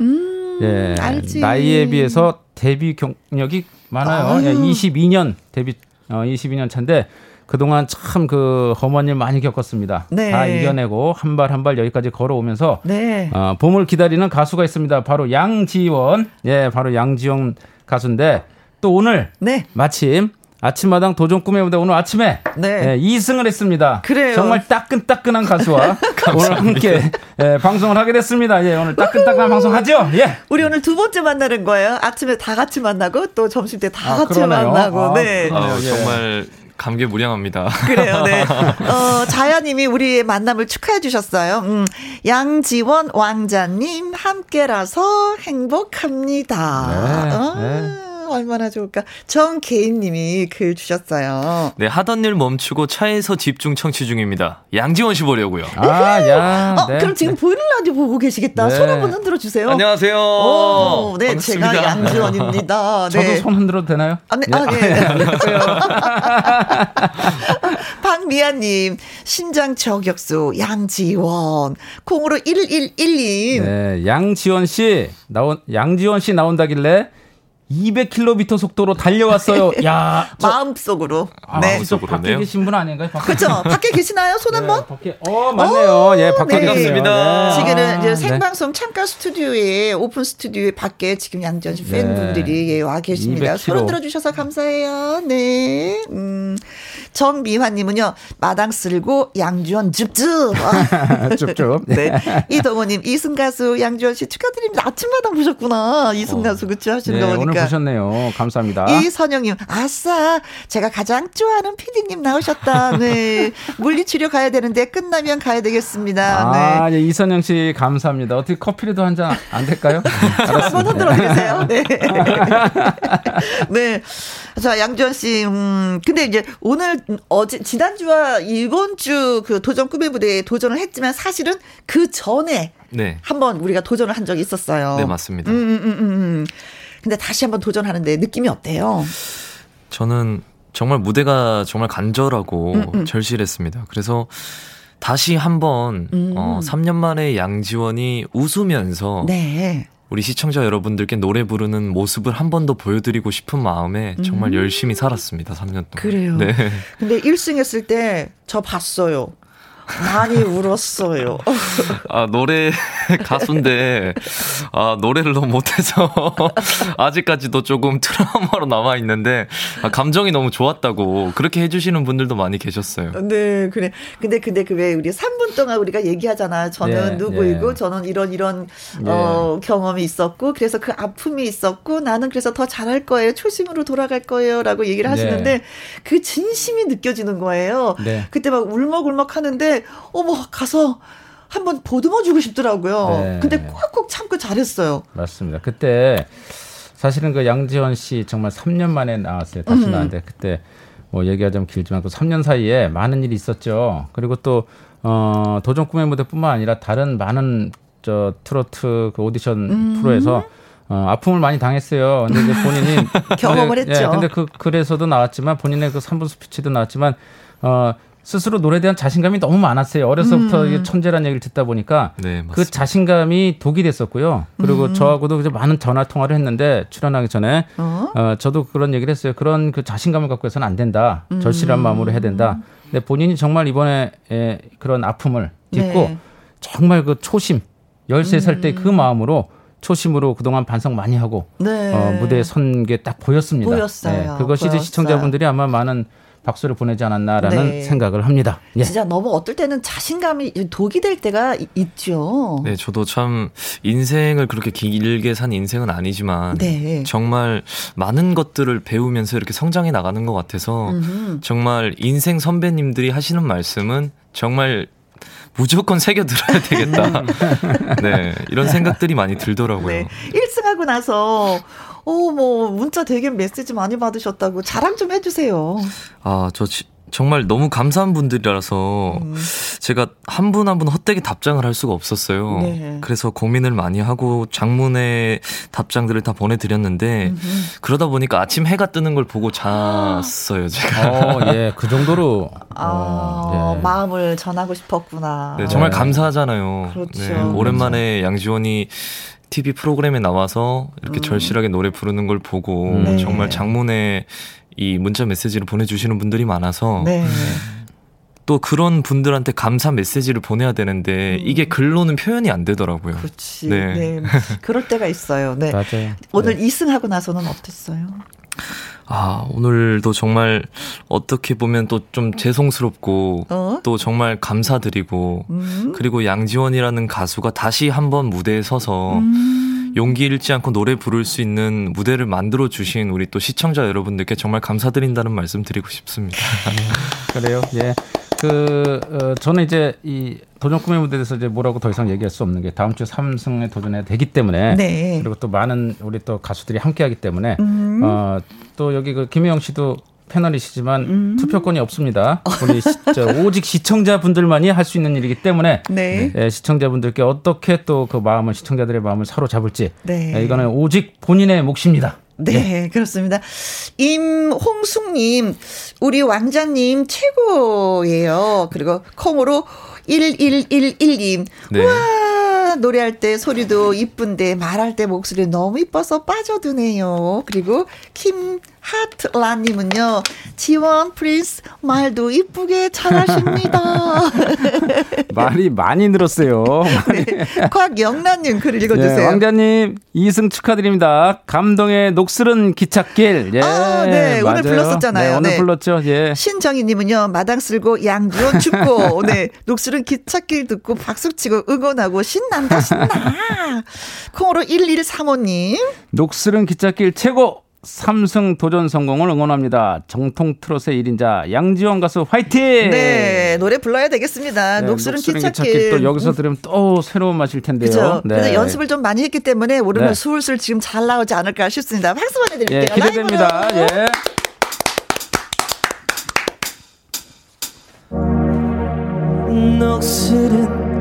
예, 알지. 나이에 비해서 데뷔 경력이 많아요. 예, 22년 데뷔 어, 22년 차인데 그동안 참 그 험한 일 많이 겪었습니다. 네. 다 이겨내고 한 발 한 발 여기까지 걸어오면서 네. 어, 봄을 기다리는 가수가 있습니다. 바로 양지원. 예, 바로 양지원 가수인데 또 오늘 네. 마침 아침마당 도전 꿈의 무대 오늘 아침에 네. 예, 2승을 했습니다. 그래요. 정말 따끈따끈한 가수와 오늘 함께 예, 방송을 하게 됐습니다. 예, 오늘 따끈따끈한 방송 하죠? 예. 우리 오늘 두 번째 만나는 거예요. 아침에 다 같이 만나고 또 점심 때다 아, 같이 그러네요. 만나고. 아, 네. 아, 예. 정말 감개무량합니다. 그래요, 네. 어, 자야님이 우리의 만남을 축하해 주셨어요. 음, 양지원 왕자님 함께라서 행복합니다. 네, 어, 네. 얼마나 좋을까. 정개인님이 글 주셨어요. 네, 하던 일 멈추고 차에서 집중 청취 중입니다. 양지원 씨 보려고요. 아, 야. 어, 네. 그럼 지금 보이는 라디오 보고 계시겠다. 네. 손 한번 흔들어 주세요. 안녕하세요. 오, 네, 반갑습니다. 제가 양지원입니다. 저도 네. 손 흔들어도 되나요? 아, 네, 아, 네. 안녕하세요. 박미아님, 신장 저격수 양지원, 콩으로 1112님. 네, 양지원 씨 나온 양지원 씨 나온다길래 200km 속도로 달려왔어요. 야, 저, 마음속으로. 아, 네. 저 밖에 그러네요. 계신 분 아닌가요? 밖에? 그죠? 밖에 계시나요? 손 네, 한번? 밖에. 어, 맞네요. 오, 예, 밖에 네. 계세요. 반갑습니다. 지금은 이제 네. 생방송 창가 스튜디오에 오픈 스튜디오에 밖에 지금 양지원 씨 팬분들이 예, 와 계십니다. 200km. 손 들어 주셔서 감사해요. 네. 음, 정미화님은요 마당 쓸고 양지원 줍줍. 쭉쭉. 네. 이동호님 이승 가수 양지원 씨 축하드립니다. 아침마당 보셨구나. 이승 가수 그쵸 하시는 네, 거 오늘 보니까. 보셨네요. 감사합니다. 이선영님, 아싸, 제가 가장 좋아하는 피디님 나오셨다. 네. 물리치료 가야 되는데 끝나면 가야 되겠습니다. 아, 네. 예, 이선영 씨 감사합니다. 어떻게 커피라도 한 잔 안 될까요? 한번 흔들어 주세요. 네. 네. 자, 양지원 씨, 음, 근데 이제 오늘, 어제, 지난주와 이번 주 그 도전 꿈의 무대에 도전을 했지만 사실은 그 전에 네. 한번 우리가 도전을 한 적이 있었어요. 네, 맞습니다. 음, 음, 음, 음, 음. 근데 다시 한번 도전하는데 느낌이 어때요? 저는 정말 무대가 정말 간절하고 음, 절실했습니다. 그래서 다시 한번 어, 3년 만에 양지원이 웃으면서 네. 우리 시청자 여러분들께 노래 부르는 모습을 한 번 더 보여드리고 싶은 마음에 정말 열심히 살았습니다. 3년 동안. 음. 그래요. 네. 근데 1승 했을 때 저 봤어요. 많이 울었어요. 아, 노래 가수인데, 아, 노래를 너무 못해서, 아직까지도 조금 트라우마로 남아있는데, 아, 감정이 너무 좋았다고, 그렇게 해주시는 분들도 많이 계셨어요. 네, 그래. 근데 근데 그 왜 우리 3분 동안 우리가 얘기하잖아요. 저는 예, 누구이고 예. 저는 이런 이런 어 경험이 있었고 그래서 그 아픔이 있었고 나는 그래서 더 잘할 거예요. 초심으로 돌아갈 거예요 라고 얘기를 하시는데 그 진심이 느껴지는 거예요. 네. 그때 막 울먹울먹 하는데 어머 가서 한번 보듬어 주고 싶더라고요. 네. 근데 꾹꾹 참고 잘했어요. 맞습니다. 그때 사실은 그 양지원 씨 정말 3년 만에 나왔어요. 다시 나왔는데 그때 뭐 얘기하자면 길지만 그 3년 사이에 많은 일이 있었죠. 그리고 또 어, 도전 꿈의 무대뿐만 아니라 다른 많은 저 트로트 그 오디션 프로에서 어, 아픔을 많이 당했어요. 근데 이제 본인이 경험을 근데, 했죠. 예, 근데 그 글에서도 나왔지만 본인의 그 3분 스피치도 나왔지만 어 스스로 노래에 대한 자신감이 너무 많았어요. 어려서부터 음. 이게 천재란 얘기를 듣다 보니까 네. 그 자신감이 독이 됐었고요. 그리고 음. 저하고도 이제 많은 전화 통화를 했는데 출연하기 전에 어? 어, 저도 그런 얘기를 했어요. 그런 그 자신감을 갖고 해서는 안 된다. 음. 절실한 마음으로 해야 된다. 근데 본인이 정말 이번에 에, 그런 아픔을 딛고 네. 정말 그 초심, 13살 때 그 마음으로 초심으로 그동안 반성 많이 하고 음. 네. 어, 무대에 선 게 딱 보였습니다. 보였어요. 그것이 이제 보였어요. 시청자분들이 아마 많은 박수를 보내지 않았나라는 네. 생각을 합니다. 예. 진짜 너무 어떨 때는 자신감이 독이 될 때가 이- 있죠. 네, 저도 참 인생을 그렇게 길게 산 인생은 아니지만 네. 정말 많은 것들을 배우면서 이렇게 성장해 나가는 것 같아서 음흠. 정말 인생 선배님들이 하시는 말씀은 정말 무조건 새겨 들어야 되겠다. 네, 이런 생각들이 많이 들더라고요. 네. 1승하고 나서 오, 뭐 문자 되게 메시지 많이 받으셨다고 자랑 좀 해주세요. 아, 저 지- 정말 너무 감사한 분들이라서 음. 제가 한 분 한 분 헛되게 답장을 할 수가 없었어요. 네. 그래서 고민을 많이 하고 장문의 답장들을 다 보내드렸는데 그러다 보니까 아침 해가 뜨는 걸 보고 잤어요, 제가. 어, 예, 그 정도로 아, 어, 예. 마음을 전하고 싶었구나. 네, 정말 네. 감사하잖아요. 그렇죠. 네, 오랜만에 양지원이 TV 프로그램에 나와서 이렇게 절실하게 노래 부르는 걸 보고 음. 네. 정말 장문에 이 문자 메시지를 보내주시는 분들이 많아서 네. 또 그런 분들한테 감사 메시지를 보내야 되는데 이게 글로는 표현이 안 되더라고요. 음. 그렇지. 네. 네. 그럴 때가 있어요. 네. 맞아요. 오늘 네. 2승하고 나서는 어땠어요? 아, 오늘도 정말 어떻게 보면 또 좀 죄송스럽고 어? 또 정말 감사드리고 음. 그리고 양지원이라는 가수가 다시 한번 무대에 서서 음. 용기 잃지 않고 노래 부를 수 있는 무대를 만들어 주신 우리 또 시청자 여러분들께 정말 감사드린다는 말씀 드리고 싶습니다. 그래요. 예. 그 어, 저는 이제 이 도전 꿈의 무대에 대해서 이제 뭐라고 더 이상 얘기할 수 없는 게 다음 주 3승에 도전해야 되기 때문에 네. 그리고 또 많은 우리 또 가수들이 함께하기 때문에 음. 어, 또 여기 그 김혜영 씨도 패널이시지만 음. 투표권이 없습니다. 우리 시, 저, 오직 시청자분들만이 할 수 있는 일이기 때문에 네. 예, 시청자분들께 어떻게 또 그 마음을 시청자들의 마음을 사로잡을지 네. 예, 이거는 오직 본인의 몫입니다. 네, 그렇습니다. 임홍숙님, 우리 왕자님 최고예요. 그리고 콩으로 1111님. 네. 우와, 노래할 때 소리도 이쁜데 말할 때 목소리 너무 이뻐서 빠져드네요. 그리고 김 하트라님은요, 지원 프린스 말도 이쁘게 잘하십니다. 말이 많이 늘었어요. 네, 곽영란님 글 예, 읽어주세요. 왕자님 2승 축하드립니다. 감동의 녹슬은 기찻길. 예, 아, 네, 오늘 맞아요. 불렀었잖아요. 네, 오늘 네. 불렀죠. 예. 신정희님은요 마당 쓸고 양지원 춥고 네 녹슬은 기찻길 듣고 박수치고 응원하고 신난다 신나 콩으로 1135님 녹슬은 기찻길 최고. 삼승 도전 성공을 응원합니다. 정통 트롯의 1인자 양지원 가수 화이팅! 네 노래 불러야 되겠습니다 네, 녹슬은 기찻길 또 여기서 들으면 또 새로운 맛일 텐데요. 그죠 네. 그래서 연습을 좀 많이 했기 때문에 오늘은 네. 술술 지금 잘 나오지 않을까 싶습니다 박수 보내드릴게요 예, 기대됩니다. 라이브로. 예. 녹슬은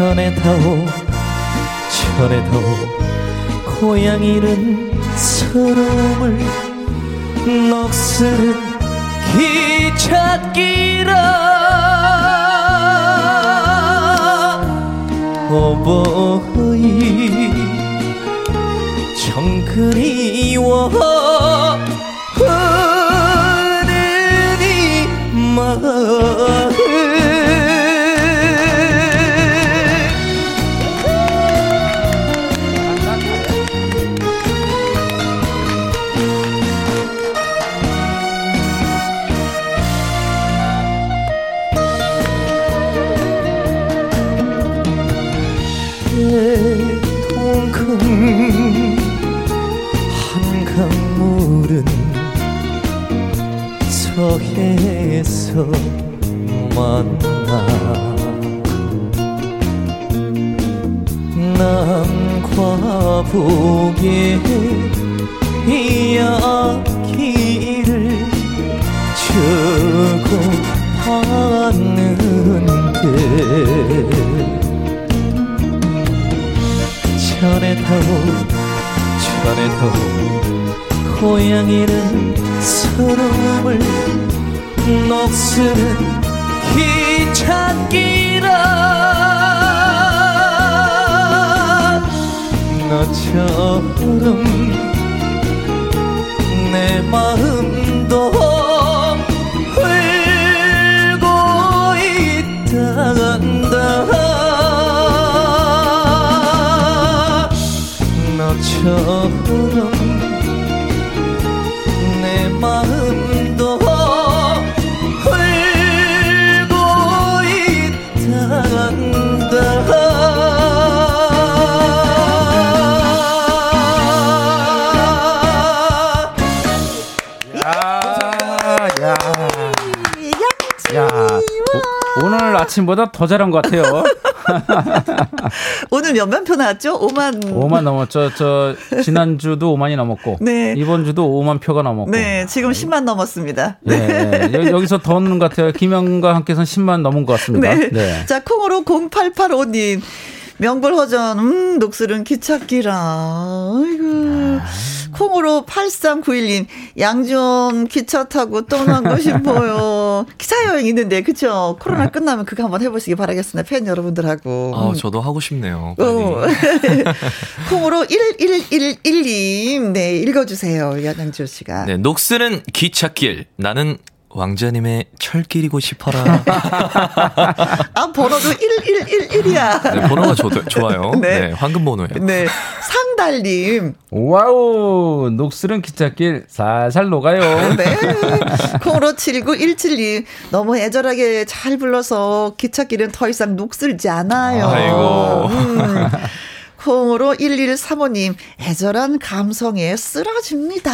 천에 타오 천에 타오. 고향 잃은 서러움을 녹슬은 기찻길아. 오보이 정그리워 북의 이야기를 주고받는데. 천에 타고 천에 타고 고양이는 서름을 녹슬은 기찻길아 너처럼 내 마음도 흘고 있단다. 너처럼 아침보다 더 잘한 것 같아요. 오늘 몇만 표 나왔죠? 5만. 5만 넘었죠. 저 지난주도 5만이 넘었고 네. 이번 주도 5만 표가 넘었고. 네, 지금 10만 넘었습니다. 네. 여- 여기서 더 넣는 것 같아요. 김영과 함께선 10만 넘은 것 같습니다. 네. 네. 자, 콩으로 0885님. 명불허전, 음, 녹슬은 기찻기라. 아이고. 콩으로 8391님. 양좀 기차 타고 떠나고 싶어요. 기차 여행 있는데, 그쵸? 코로나 끝나면 그거 한번 해보시기 바라겠습니다. 팬 여러분들하고. 아, 저도 하고 싶네요. 어. 콩으로 1111님. 네, 읽어주세요. 양지호 씨가. 네, 녹슬은 기찻길. 나는 왕자님의 철길이고 싶어라. 아, 번호도 1111이야. 네, 번호가 조, 좋아요. 네. 네. 황금 번호예요. 네. 상달님. 와우, 녹슬은 기찻길 살살 녹아요. 네. 콩으로 79172. 너무 애절하게 잘 불러서 기찻길은 더 이상 녹슬지 않아요. 아이고. 음. 콩으로 1135님. 애절한 감성에 쓰러집니다.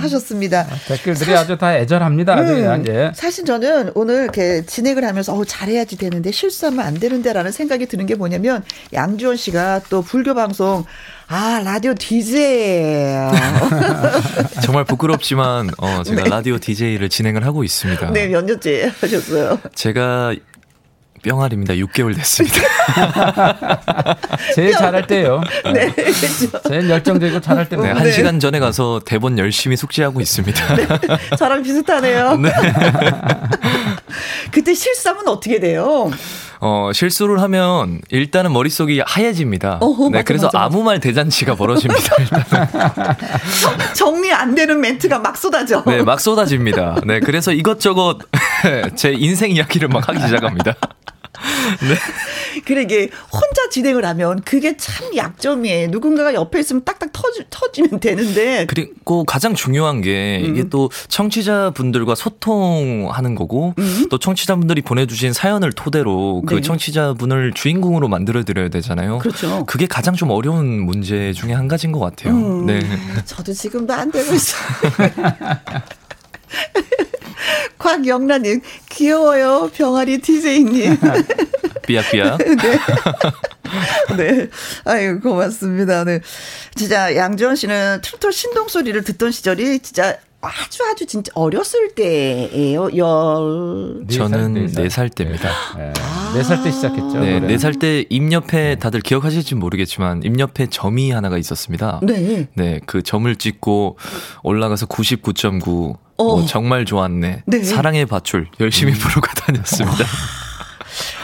하셨습니다. 댓글들이 아주 다 애절합니다. 아주 음, 그냥, 예. 사실 저는 오늘 이렇게 진행을 하면서 어, 잘해야지 되는데 실수하면 안 되는데라는 생각이 드는 게 뭐냐면 양주원 씨가 또 불교 방송 아 라디오 DJ예요. 정말 부끄럽지만 어, 제가 라디오 DJ를 진행을 하고 있습니다. 네, 몇 년째 하셨어요. 제가 뿅알입니다. 6개월 됐습니다. 제일 잘할 때요. 네, 그렇죠. 제일 열정적이고 잘할 때는. 네, 한 시간 전에 가서 대본 열심히 숙지하고 있습니다. 저랑 비슷하네요. 네. 그때 실수하면 어떻게 돼요? 어, 실수를 하면 일단은 머릿속이 하얘집니다. 어허, 네, 맞아, 그래서 맞아, 맞아. 아무 말 대잔치가 벌어집니다. 일단. 정리 안 되는 멘트가 막 쏟아져. 네, 막 쏟아집니다. 네, 그래서 이것저것 제 인생 이야기를 막 하기 시작합니다. 그러게 혼자 진행을 하면 그게 참 약점이에요. 누군가가 옆에 있으면 딱딱 터주, 터지면 되는데. 그리고 가장 중요한 게 음. 이게 또 청취자분들과 소통하는 거고 또 청취자분들이 보내주신 사연을 토대로 그 네. 청취자분을 주인공으로 만들어 드려야 되잖아요. 그렇죠. 그게 가장 좀 어려운 문제 중에 한 가지인 것 같아요. 음. 네. 저도 지금도 안 되고 있어요. 곽영란님, 귀여워요. 병아리 DJ님. 삐약삐약. 네. 아유, 고맙습니다. 네. 진짜 양지원 씨는 트로트 신동 소리를 듣던 시절이 진짜 아주 아주 진짜 어렸을 때예요. 열. 저는 네살 때입니다. 네살때 시작했죠. 네, 노래. 네살때 입 옆에 다들 기억하실지 모르겠지만 입 옆에 점이 하나가 있었습니다. 네. 네, 그 점을 찍고 올라가서 99.9. 어. 뭐 정말 좋았네. 네. 사랑의 밧줄 열심히 부르고 다녔습니다.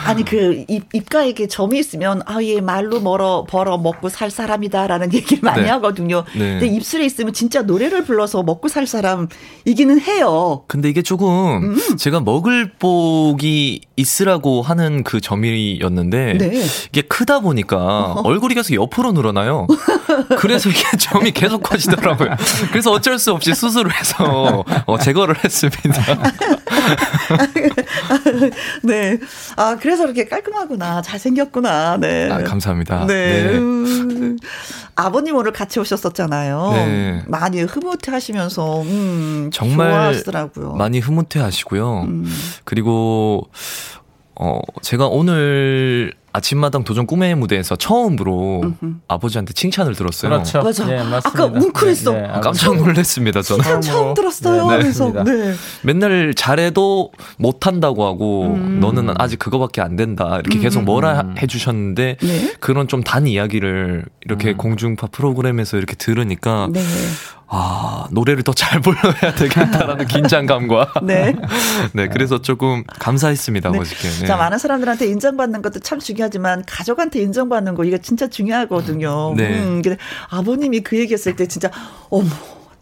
아니 그 입, 입가에 이렇게 점이 있으면 아얘 말로 멀어 벌어 먹고 살 사람이다라는 얘기를 많이 네. 하거든요. 네. 근데 입술에 있으면 진짜 노래를 불러서 먹고 살 사람이기는 해요. 근데 이게 조금 음. 제가 먹을 복이 있으라고 하는 그 점이었는데 네. 이게 크다 보니까 얼굴이 계속 옆으로 늘어나요. 그래서 이게 점이 계속 커지더라고요. 그래서 어쩔 수 없이 수술을 해서 어, 제거를 했습니다. 네. 아 그래 서 이렇게 깔끔하구나 잘생겼구나. 네. 아, 감사합니다. 네. 네. 음. 아버님 오늘 같이 오셨었잖아요. 네. 많이 흐뭇해하시면서 음, 정말 좋아하시더라고요. 많이 흐뭇해 하시고요. 음. 그리고 어 제가 오늘 아침마당 도전 꿈의 무대에서 처음으로 아버지한테 칭찬을 들었어요. 그렇죠. 맞아. 예, 맞습니다. 아까 뭉클했어. 네, 네, 아, 깜짝 놀랐습니다, 저는. 참 처음 들었어요. 네, 그래서. 네. 맨날 잘해도 못한다고 하고 음. 너는 아직 그거밖에 안 된다 이렇게 계속 뭐라 해주셨는데 네. 그런 좀 단 이야기를 이렇게 공중파 프로그램에서 이렇게 들으니까 네. 아 노래를 더 잘 불러야 되겠다라는 긴장감과 네. 네 그래서 조금 감사했습니다 네. 어저께 네. 자, 많은 사람들한테 인정받는 것도 참 중요하지만 가족한테 인정받는 거 이게 진짜 중요하거든요. 네. 음, 근데 아버님이 그 얘기했을 때 진짜 어머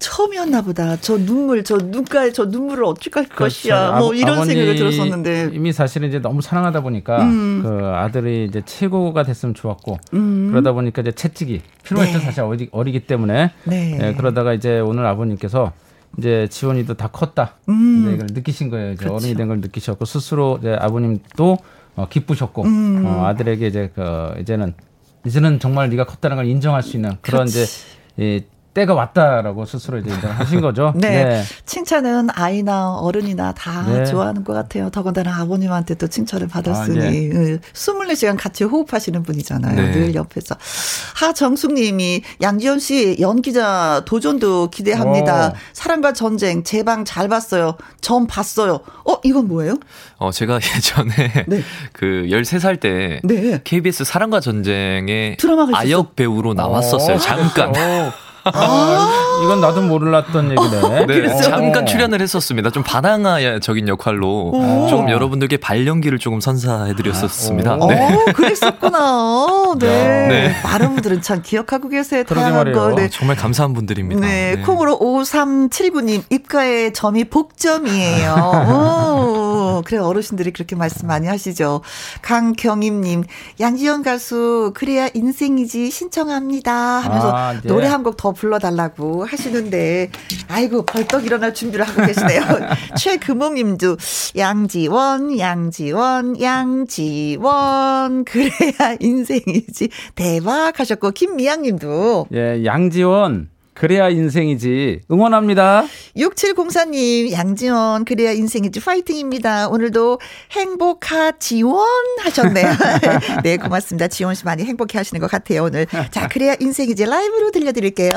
처음이었나 보다. 저 눈물, 저 눈가에 저 눈물을 어떻게 할 것이야. 뭐 이런 생각을 아버님이 들었었는데. 이미 사실은 이제 너무 사랑하다 보니까 음. 그 아들이 이제 최고가 됐으면 좋았고 음. 그러다 보니까 이제 채찍이 필요할 때 네. 사실 어리, 어리기 때문에 네. 예, 그러다가 이제 오늘 아버님께서 이제 지원이도 다 컸다 음. 이제 이걸 느끼신 거예요. 이제 그렇죠. 어른이 된 걸 느끼셨고 스스로 이제 아버님도 어, 기쁘셨고 음. 어, 아들에게 이제 그 이제는 이제는 정말 네가 컸다는 걸 인정할 수 있는 그런 그렇지. 이제 이 때가 왔다라고 스스로 이제 인정하신 거죠. 네. 칭찬은 아이나 어른이나 다 네. 좋아하는 것 같아요. 더군다나 아버님한테 또 칭찬을 받았으니. 아, 네. 응. 24시간 같이 호흡하시는 분이잖아요. 네. 늘 옆에서. 하정숙 님이 양지연 씨 연기자 도전도 기대합니다. 오. 사랑과 전쟁 제방 잘 봤어요. 전 봤어요. 어, 이건 뭐예요? 어 제가 예전에 네. 그 13살 때 네. KBS 사랑과 전쟁에? 아역 배우로 나왔었어요 어, 잠깐 오. 아, 이건 나도 몰랐던 얘기네. 네, 어. 잠깐 출연을 했었습니다. 좀 반항아적인 역할로 조금 여러분들께 발연기를 조금 선사해드렸었습니다. 오. 네. 어, 그랬었구나. 네. 네. 많은 분들은 참 기억하고 계세요. 그러게 다양한 말이에요. 거. 네. 정말 감사한 분들입니다. 네, 콩으로 5379님, 입가에 점이 복점이에요. 오, 그래, 어르신들이 그렇게 말씀 많이 하시죠. 강경임님, 양지연 가수, 그래야 인생이지 신청합니다. 하면서 아, 네. 노래 한 곡 더 불러달라고 하시는데, 아이고, 벌떡 일어날 준비를 하고 계시네요. 최금옥님도, 양지원, 양지원, 양지원, 그래야 인생이지. 대박 하셨고, 김미양님도, 예, 양지원. 그래야 인생이지. 응원합니다. 6704님, 양지원, 그래야 인생이지 파이팅입니다. 오늘도 행복하 지원 하셨네요. 네, 고맙습니다. 지원 씨 많이 행복해 하시는 것 같아요, 오늘. 자, 그래야 인생이지 라이브로 들려드릴게요.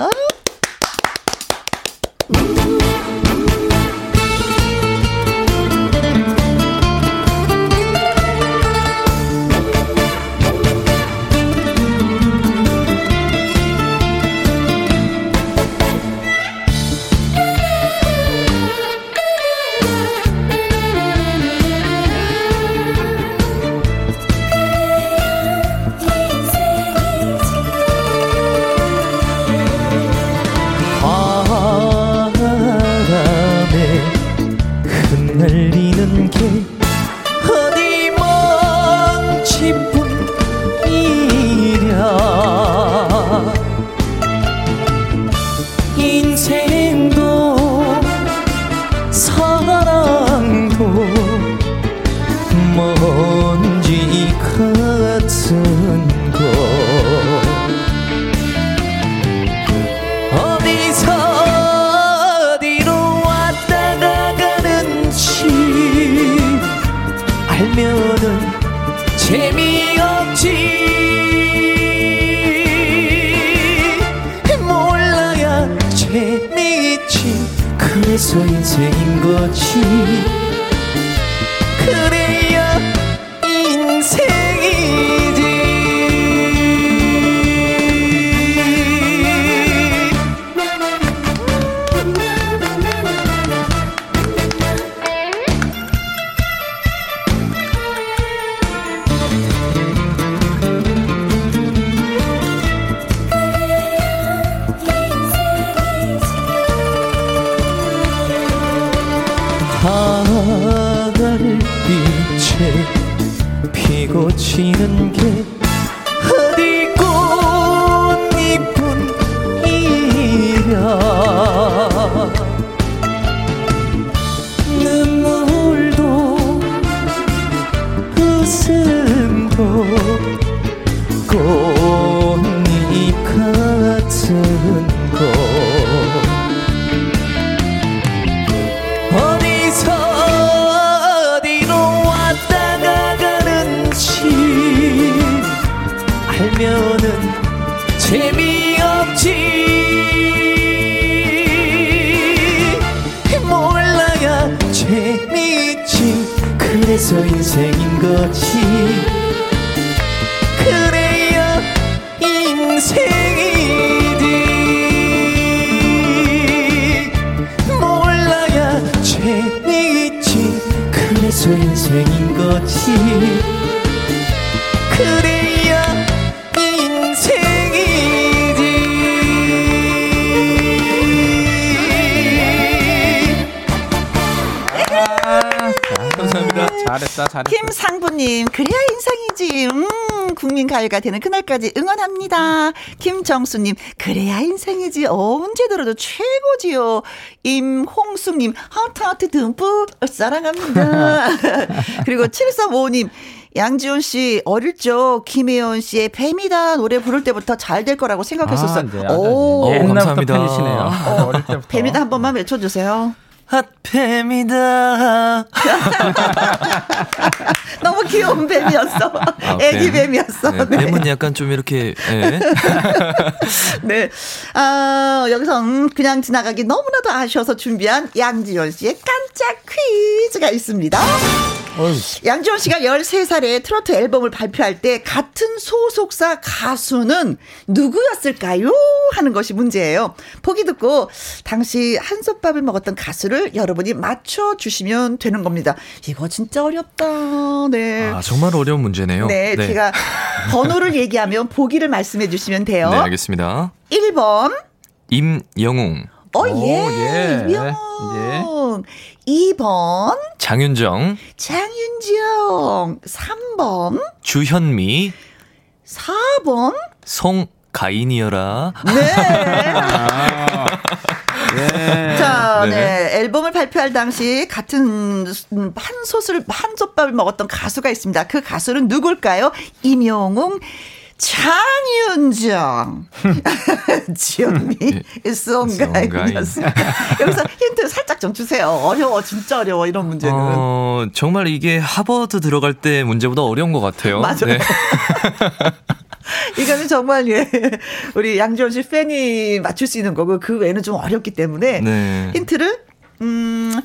가요가 되는 그날까지 응원합니다. 김정수님, 그래야 인생이지. 언제 들어도 최고지요. 임홍수님, 하트 하트 듬뿍 사랑합니다. 그리고 7355님, 양지훈 씨, 어릴 적 김혜연 씨의 뱀이다 노래 부를 때부터 잘 될 거라고 생각했었어요. 아, 네, 오, 네. 옛날부터 감사합니다. 팬이시네요. 어릴 때부터. 뱀이다 한 번만 외쳐주세요. 핫뱀이다 너무 귀여운 뱀이었어. 애기 뱀. 뱀이었어. 네, 뱀은 약간 좀 이렇게 예. 네. 아, 여기서 음, 그냥 지나가기 너무나도 아쉬워서 준비한 양지연 씨의 깜짝 퀴즈가 있습니다. 양지원 씨가 13살에 트로트 앨범을 발표할 때 같은 소속사 가수는 누구였을까요? 하는 것이 문제예요. 보기 듣고 당시 한솥밥을 먹었던 가수를 여러분이 맞춰주시면 되는 겁니다. 이거 진짜 어렵다. 네. 아, 정말 어려운 문제네요. 네, 제가 번호를 얘기하면 보기를 말씀해 주시면 돼요. 네, 알겠습니다. 1번. 임영웅, 어, 오, 예. 예. 이명. 2번. 장윤정, 장윤지영. 3번. 주현미, 4번. 송가인이여라. 네. 예. 자, 네. 네. 앨범을 발표할 당시 같은 음, 한솥을, 한 솥밥을 먹었던 가수가 있습니다. 그 가수는 누굴까요? 임영웅, 장윤정, 지연미, 송가인이었습니다. 여기서 힌트 살짝 좀 주세요. 어려워, 진짜 어려워, 이런 문제는. 어, 정말 이게 하버드 들어갈 때 문제보다 어려운 것 같아요. 맞아요. 네. 이거는 정말 예 우리 양지원 씨 팬이 맞출 수 있는 거고 그 외에는 좀 어렵기 때문에 네. 힌트를 음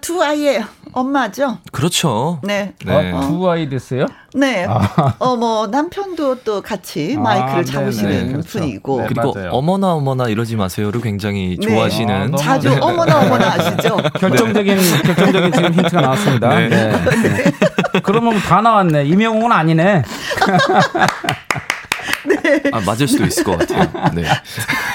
두 아이의 엄마죠. 그렇죠. 네. 네. 아, 두 아이 됐어요? 네. 어뭐 남편도 또 같이 아, 마이크를 네, 잡으시는 네, 그렇죠. 분이고 네. 그리고 맞아요. 어머나 어머나 이러지 마세요를 굉장히 네. 좋아하시는 아, 너무- 자주 네. 어머나 어머나 하시죠. 결정적인 결정적인 지금 힌트가 나왔습니다. 네. 네. 그러면 다 나왔네. 이명웅은 아니네. 아, 맞을 수도 있을 것 같아요. 네.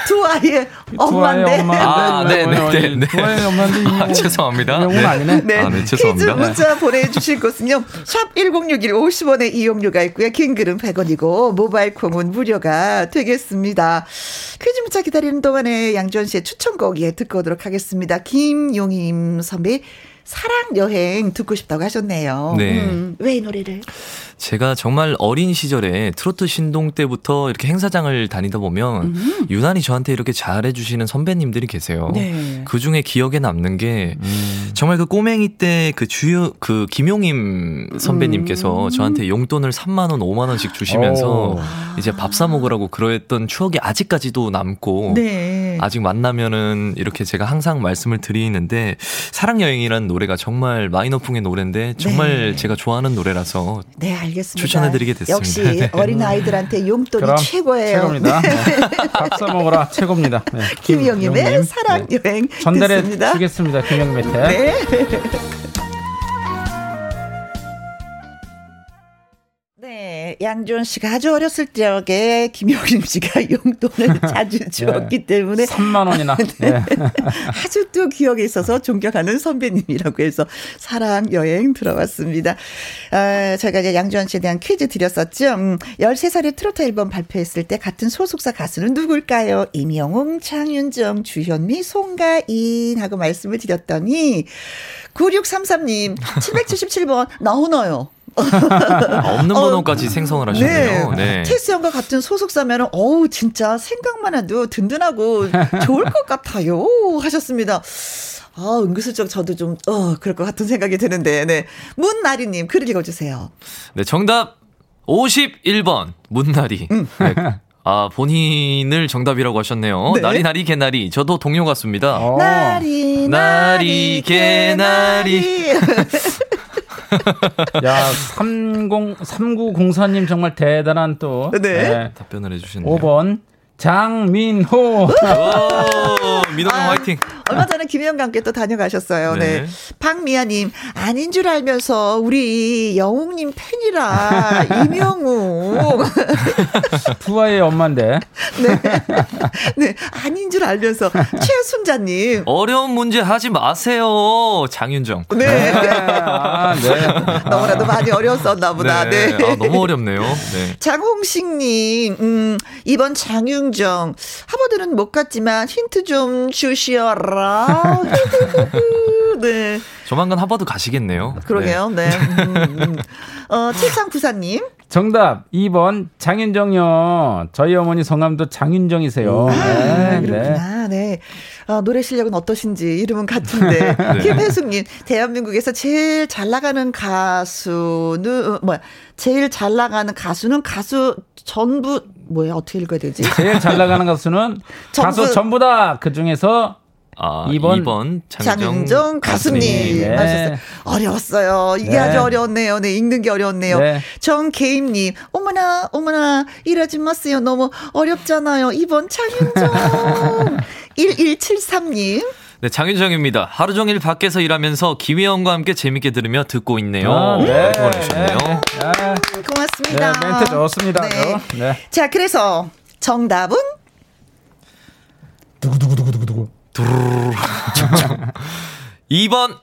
두 아이의 엄마인데. 엄마. 아, 네, 네, 네, 네. 두 아이의 엄마인데. 아, 죄송합니다. 네. 아니네. 네. 아, 네, 퀴즈 죄송합니다. 문자 보내주실 곳은요. 샵 1061 50원의 이용료가 있고요. 긴 글은 100원이고 모바일 콩은 무료가 되겠습니다. 퀴즈 문자 기다리는 동안에 양지원 씨의 추천곡 예 듣고 오도록 하겠습니다. 김용임 선배 사랑 여행 듣고 싶다고 하셨네요. 네. 음, 왜이 노래를? 제가 정말 어린 시절에 트로트 신동 때부터 이렇게 행사장을 다니다 보면 유난히 저한테 이렇게 잘해주시는 선배님들이 계세요. 네. 그 중에 기억에 남는 게 정말 그 꼬맹이 때 그 주요 그 김용임 선배님께서 저한테 용돈을 3만 원, 5만 원씩 주시면서 오. 이제 밥 사 먹으라고 그랬던 추억이 아직까지도 남고 네. 아직 만나면은 이렇게 제가 항상 말씀을 드리는데 사랑 여행이라는 노래가 정말 마이너풍의 노래인데 정말 네. 제가 좋아하는 노래라서 네, 알겠습니다. 추천해드리게 됐습니다. 역시 네. 어린 아이들한테 용돈이 그럼 최고예요. 최고입니다. 네. 밥사 먹어라 최고입니다. 네. 김용임. 사랑 네. 여행 전달해 듣습니다. 주겠습니다. 김용임한테. 네. 네. 양지원 씨가 아주 어렸을 적에 김영림 씨가 용돈을 자주 주었기 때문에 3만 원이나. 네. 아주 또 기억에 있어서 존경하는 선배님이라고 해서 사랑 여행 들어왔습니다. 아, 저희가 이제 양지원 씨에 대한 퀴즈 드렸었죠. 음, 13살에 트로트 앨범 발표했을 때 같은 소속사 가수는 누굴까요? 임영웅, 장윤정, 주현미, 송가인 하고 말씀을 드렸더니 9633님 777번 나오나요? 아, 없는 어, 번호까지 생성을 하셨네요. 네. 체스형과 같은 소속사면은 어우 진짜 생각만 해도 든든하고 좋을 것 같아요 하셨습니다. 아 은근슬쩍 저도 좀 어 그럴 것 같은 생각이 드는데 네 문나리님 글 읽어주세요. 네, 정답 51번 문나리. 음. 네. 아, 본인을 정답이라고 하셨네요. 네. 나리 나리 개나리. 저도 동료 같습니다. 어. 나리 나리, 개나리. 야, 30, 3904님 정말 대단한 또. 네. 답변을 해주시네요. 5번. 장민호. 오, 민호형 아, 화이팅. 얼마 전에 김혜영과 함께 또 다녀가셨어요. 네. 네. 박미아님, 아닌 줄 알면서 우리 영웅님 팬이라, 임영웅. 부하의 엄마인데. 네. 네. 아닌 줄 알면서. 최순자님. 어려운 문제 하지 마세요. 장윤정. 네. 아, 네. 너무나도 많이 어려웠었나 보다. 네. 아, 너무 어렵네요. 네. 장홍식님, 음, 이번 장윤정. 하버드는 못 갔지만 힌트 좀 주시어라. 네. 조만간 하버드 가시겠네요. 그러게요. 네. 음, 음. 어, 7394님. 정답 2번 장윤정요. 저희 어머니 성함도 장윤정이세요. 아, 네, 네. 그렇구나. 네. 아, 노래 실력은 어떠신지 이름은 같은데. 네. 김혜숙님, 대한민국에서 제일 잘 나가는 가수는, 어, 뭐야, 제일 잘 나가는 가수는 가수 전부, 뭐야, 어떻게 읽어야 되지? 제일 잘 나가는 가수는 전부- 가수 전부 다. 그 중에서 아, 2번 2번, 장윤정 가수님. 네. 하셨어요. 어려웠어요. 이게 네. 아주 어려웠네요. 네, 읽는 게 어려웠네요. 네. 정계임님, 어머나, 어머나, 이러지 마세요. 너무 어렵잖아요. 이번 장윤정. 1173님. 네, 장윤정입니다. 하루 종일 밖에서 일하면서 김혜영과 함께 재밌게 들으며 듣고 있네요. 아, 네. 이렇게 보내주셨네요. 네. 네. 고맙습니다. 네, 멘트 좋습니다. 네. 저. 네. 자, 그래서 정답은 두구두구두구두구. 2번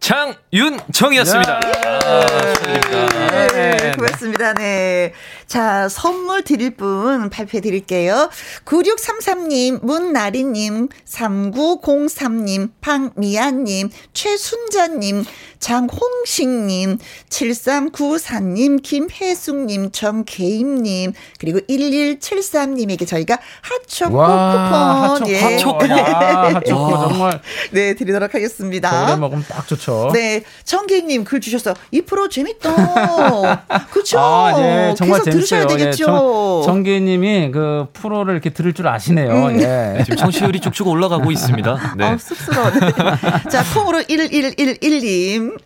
장윤정이었습니다. 아, 축하드립니다. 네, 고맙습니다. 네. 자, 선물 드릴 분 발표해 드릴게요. 9633님, 문나리님, 3903님, 박미아님, 최순자님, 장홍식님, 7394님, 김혜숙님, 정계임님, 그리고 1173님에게 저희가 핫초코 와, 쿠폰, 예. 핫초코. 야, 핫초코 정말 네, 드리도록 하겠습니다. 겨울에 먹으면 딱 좋죠. 네, 정계님 글 주셨어요. 이 프로 재밌다. 그쵸? 아, 네, 정말 계속 들으셔야 재밌어요. 되겠죠. 예, 정, 정기님이 그 프로를 이렇게 들을 줄 아시네요. 예. 지금 청취율이 쭉쭉 올라가고 있습니다. 네. 아, 쑥스러워. 네. 자, 콩으로 1111님.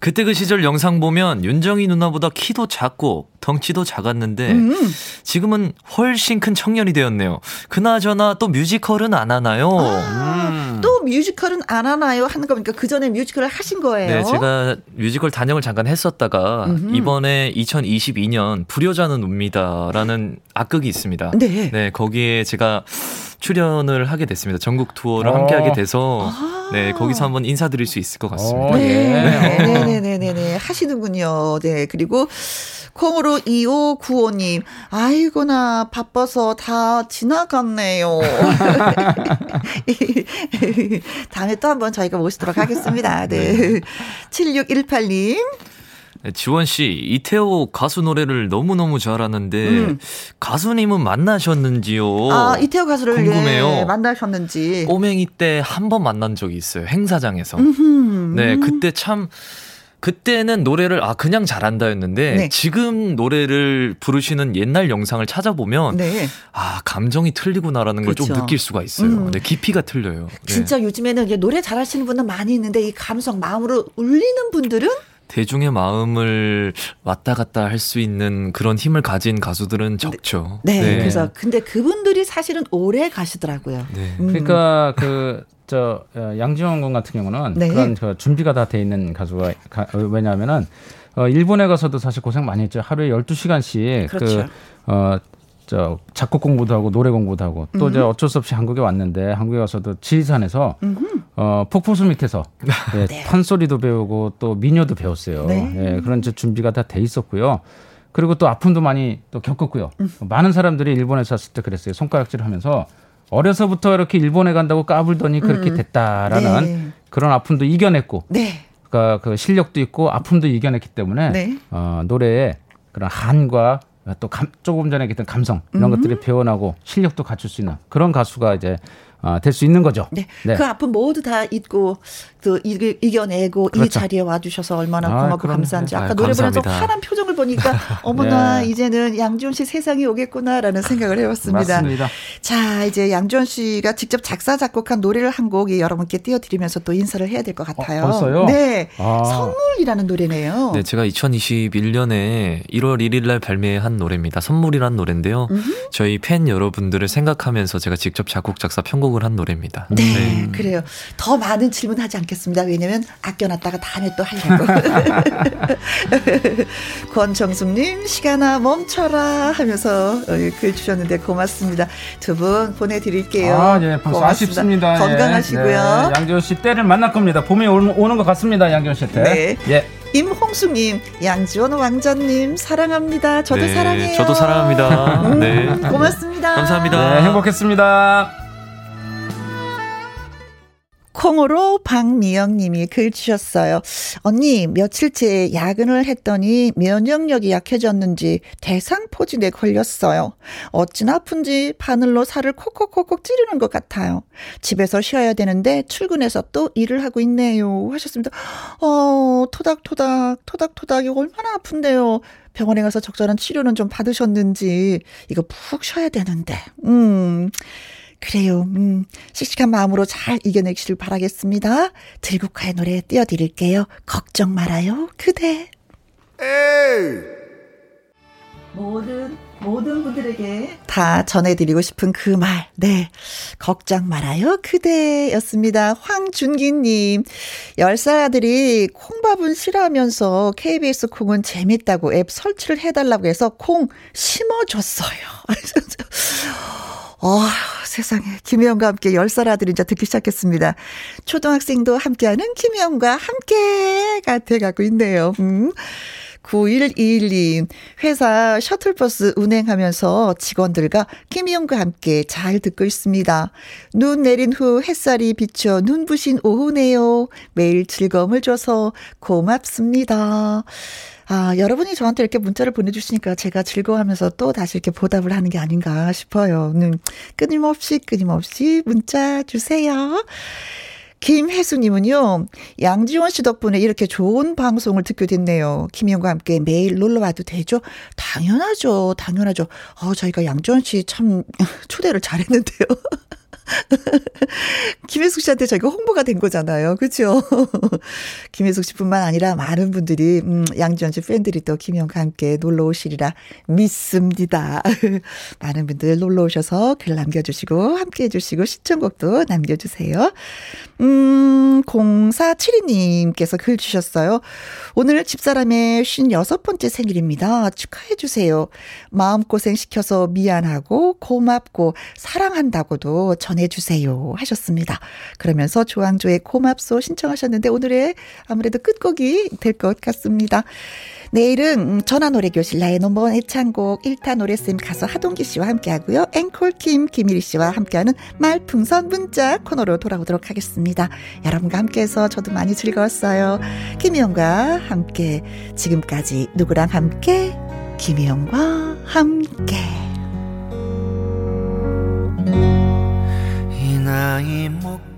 그때 그 시절 영상 보면 윤정이 누나보다 키도 작고 덩치도 작았는데 음. 지금은 훨씬 큰 청년이 되었네요. 그나저나 또 뮤지컬은 안 하나요? 음. 또 뮤지컬은 안 하나요? 하는 겁니까? 그 전에 뮤지컬을 하신 거예요? 네, 제가 뮤지컬 단역을 잠깐 했었다가 이번에 2022년 불효자는 웁니다라는 악극이 있습니다. 네. 네, 거기에 제가 출연을 하게 됐습니다. 전국 투어를 어. 함께 하게 돼서 네, 거기서 한번 인사드릴 수 있을 것 같습니다. 어, 네. 예. 네네 네 네 네. 하시는군요. 네. 그리고 콩으로 2595님. 아이고나, 바빠서 다 지나갔네요. 다음에 또 한번 저희가 모시도록 하겠습니다. 네. 7618님. 네, 지원 씨, 이태호 가수 노래를 너무너무 잘하는데 음. 가수님은 만나셨는지요? 아, 이태호 가수를 궁금해요. 예, 만나셨는지. 꼬맹이 때 한 번 만난 적이 있어요. 행사장에서. 음흠. 네, 그때 참 그때는 노래를 아 그냥 잘한다였는데 네. 지금 노래를 부르시는 옛날 영상을 찾아보면 네. 아 감정이 틀리구나라는 걸좀 그렇죠. 느낄 수가 있어요. 음. 네, 깊이가 틀려요. 네. 진짜 요즘에는 이제 노래 잘하시는 분은 많이 있는데 이 감성 마음으로 울리는 분들은 대중의 마음을 왔다 갔다 할 수 있는 그런 힘을 가진 가수들은 적죠. 네, 그래서 근데 그분들이 사실은 오래 가시더라고요. 네. 음. 그러니까 그 저 양지원 군 같은 경우는 네. 그런 그 준비가 다 돼 있는 가수가 가, 왜냐하면은 어, 일본에 가서도 사실 고생 많이 했죠. 하루에 12시간씩 그렇죠. 그, 어, 저 작곡 공부도 하고 노래 공부도 하고 또 이제 어쩔 수 없이 한국에 왔는데 한국에 와서도 지리산에서 어 폭포수 밑에서 예, 판소리도 배우고 또 민요도 배웠어요. 네. 예, 그런 이제 준비가 다 돼 있었고요. 그리고 또 아픔도 많이 또 겪었고요. 많은 사람들이 일본에 서 왔을 때 그랬어요. 손가락질을 하면서 어려서부터 이렇게 일본에 간다고 까불더니 그렇게 됐다라는 네. 그런 아픔도 이겨냈고 네. 그러니까 그 실력도 있고 아픔도 이겨냈기 때문에 네. 어, 노래에 그런 한과 또 감, 조금 전에 얘기했던 감성 이런 음. 것들이 배어나고 실력도 갖출 수 있는 그런 가수가 이제 어, 될 수 있는 거죠. 네. 그 아픔 모두 다 잊고 그 이- 이겨내고 이 그렇죠. 자리에 와주셔서 얼마나 아, 고맙고 그럼요. 감사한지 아까 아유, 노래 부르면서 감사합니다. 환한 표정을 보니까 어머나 네. 이제는 양지원 씨 세상이 오겠구나라는 생각을 해봤습니다. 맞습니다. 자 이제 양지원 씨가 직접 작사 작곡한 노래를 한 곡이 여러분께 띄워드리면서 또 인사를 해야 될 것 같아요. 어, 벌써요? 네. 아. 선물이라는 노래네요. 네, 제가 2021년에 1월 1일 날 발매한 노래입니다. 선물이란 노래인데요. 저희 팬 여러분들을 생각하면서 제가 직접 작곡, 작사, 편곡을 한 노래입니다. 네, 그래요. 더 많은 질문 하지 않겠습니다. 왜냐면 아껴놨다가 다음에 또 하려고. 권정숙님, 시간아 멈춰라 하면서 어, 글 주셨는데 고맙습니다. 두 분 보내드릴게요. 아, 예, 벌써 고맙습니다. 아쉽습니다. 예. 건강하시고요. 네, 양지원 씨 때를 만날 겁니다. 봄이 올- 오는 것 같습니다. 양지원 씨 때. 네. 예. 임홍수님, 양지원 왕자님, 사랑합니다. 저도 네, 사랑해요. 저도 사랑합니다. 음, 네. 고맙습니다. 감사합니다. 네, 행복했습니다. 콩으로 박미영 님이 글 주셨어요. 언니 며칠째 야근을 했더니 면역력이 약해졌는지 대상포진에 걸렸어요. 어찌나 아픈지 바늘로 살을 콕콕콕콕 찌르는 것 같아요. 집에서 쉬어야 되는데 출근해서 또 일을 하고 있네요. 하셨습니다. 어 토닥토닥 토닥토닥이 얼마나 아픈데요. 병원에 가서 적절한 치료는 좀 받으셨는지 이거 푹 쉬어야 되는데. 음. 그래요. 음, 씩씩한 마음으로 잘 이겨내시길 바라겠습니다. 들국화의 노래 띄워드릴게요. 걱정 말아요, 그대. 모든 모든 분들에게 다 전해드리고 싶은 그 말, 네, 걱정 말아요, 그대였습니다. 황준기님, 10살 아들이 콩밥은 싫어하면서 KBS 콩은 재밌다고 앱 설치를 해달라고 해서 콩 심어줬어요. 어, 세상에. 김혜영과 함께 10살 아들이 이제 듣기 시작했습니다. 초등학생도 함께하는 김혜영과 함께가 돼가고 있네요. 음. 9121님, 회사 셔틀버스 운행하면서 직원들과 김희영과 함께 잘 듣고 있습니다. 눈 내린 후 햇살이 비쳐 눈부신 오후네요. 매일 즐거움을 줘서 고맙습니다. 아, 여러분이 저한테 이렇게 문자를 보내주시니까 제가 즐거워하면서 또 다시 이렇게 보답을 하는 게 아닌가 싶어요. 음, 끊임없이, 끊임없이 문자 주세요. 김혜수님은요, 양지원 씨 덕분에 이렇게 좋은 방송을 듣게 됐네요. 김희영과 함께 매일 놀러 와도 되죠? 당연하죠. 당연하죠. 어, 저희가 양지원 씨 참 초대를 잘했는데요. 김혜숙 씨한테 저희가 홍보가 된 거잖아요. 그죠? 김혜숙 씨뿐만 아니라 많은 분들이, 음, 양지원 씨 팬들이 또 김영과 함께 놀러 오시리라 믿습니다. 많은 분들 놀러 오셔서 글 남겨주시고, 함께 해 주시고, 시청곡도 남겨주세요. 음, 0472님께서 글 주셨어요. 오늘 집사람의 56번째 생일입니다. 축하해주세요. 마음고생 시켜서 미안하고, 고맙고, 사랑한다고도 전해주세요. 하셨습니다. 그러면서 조항조의 고맙소 신청하셨는데, 오늘의 아무래도 끝곡이 될 것 같습니다. 내일은 음, 전화 노래 교실 나의 넘버원 애창곡 1타 노래쌤 가수 하동기 씨와 함께 하고요. 앵콜 김 김일희 씨와 함께하는 말풍선 문자 코너로 돌아오도록 하겠습니다. 여러분과 함께해서 저도 많이 즐거웠어요. 김희영과 함께 지금까지 누구랑 함께 김희영과 함께 이 나이 먹도록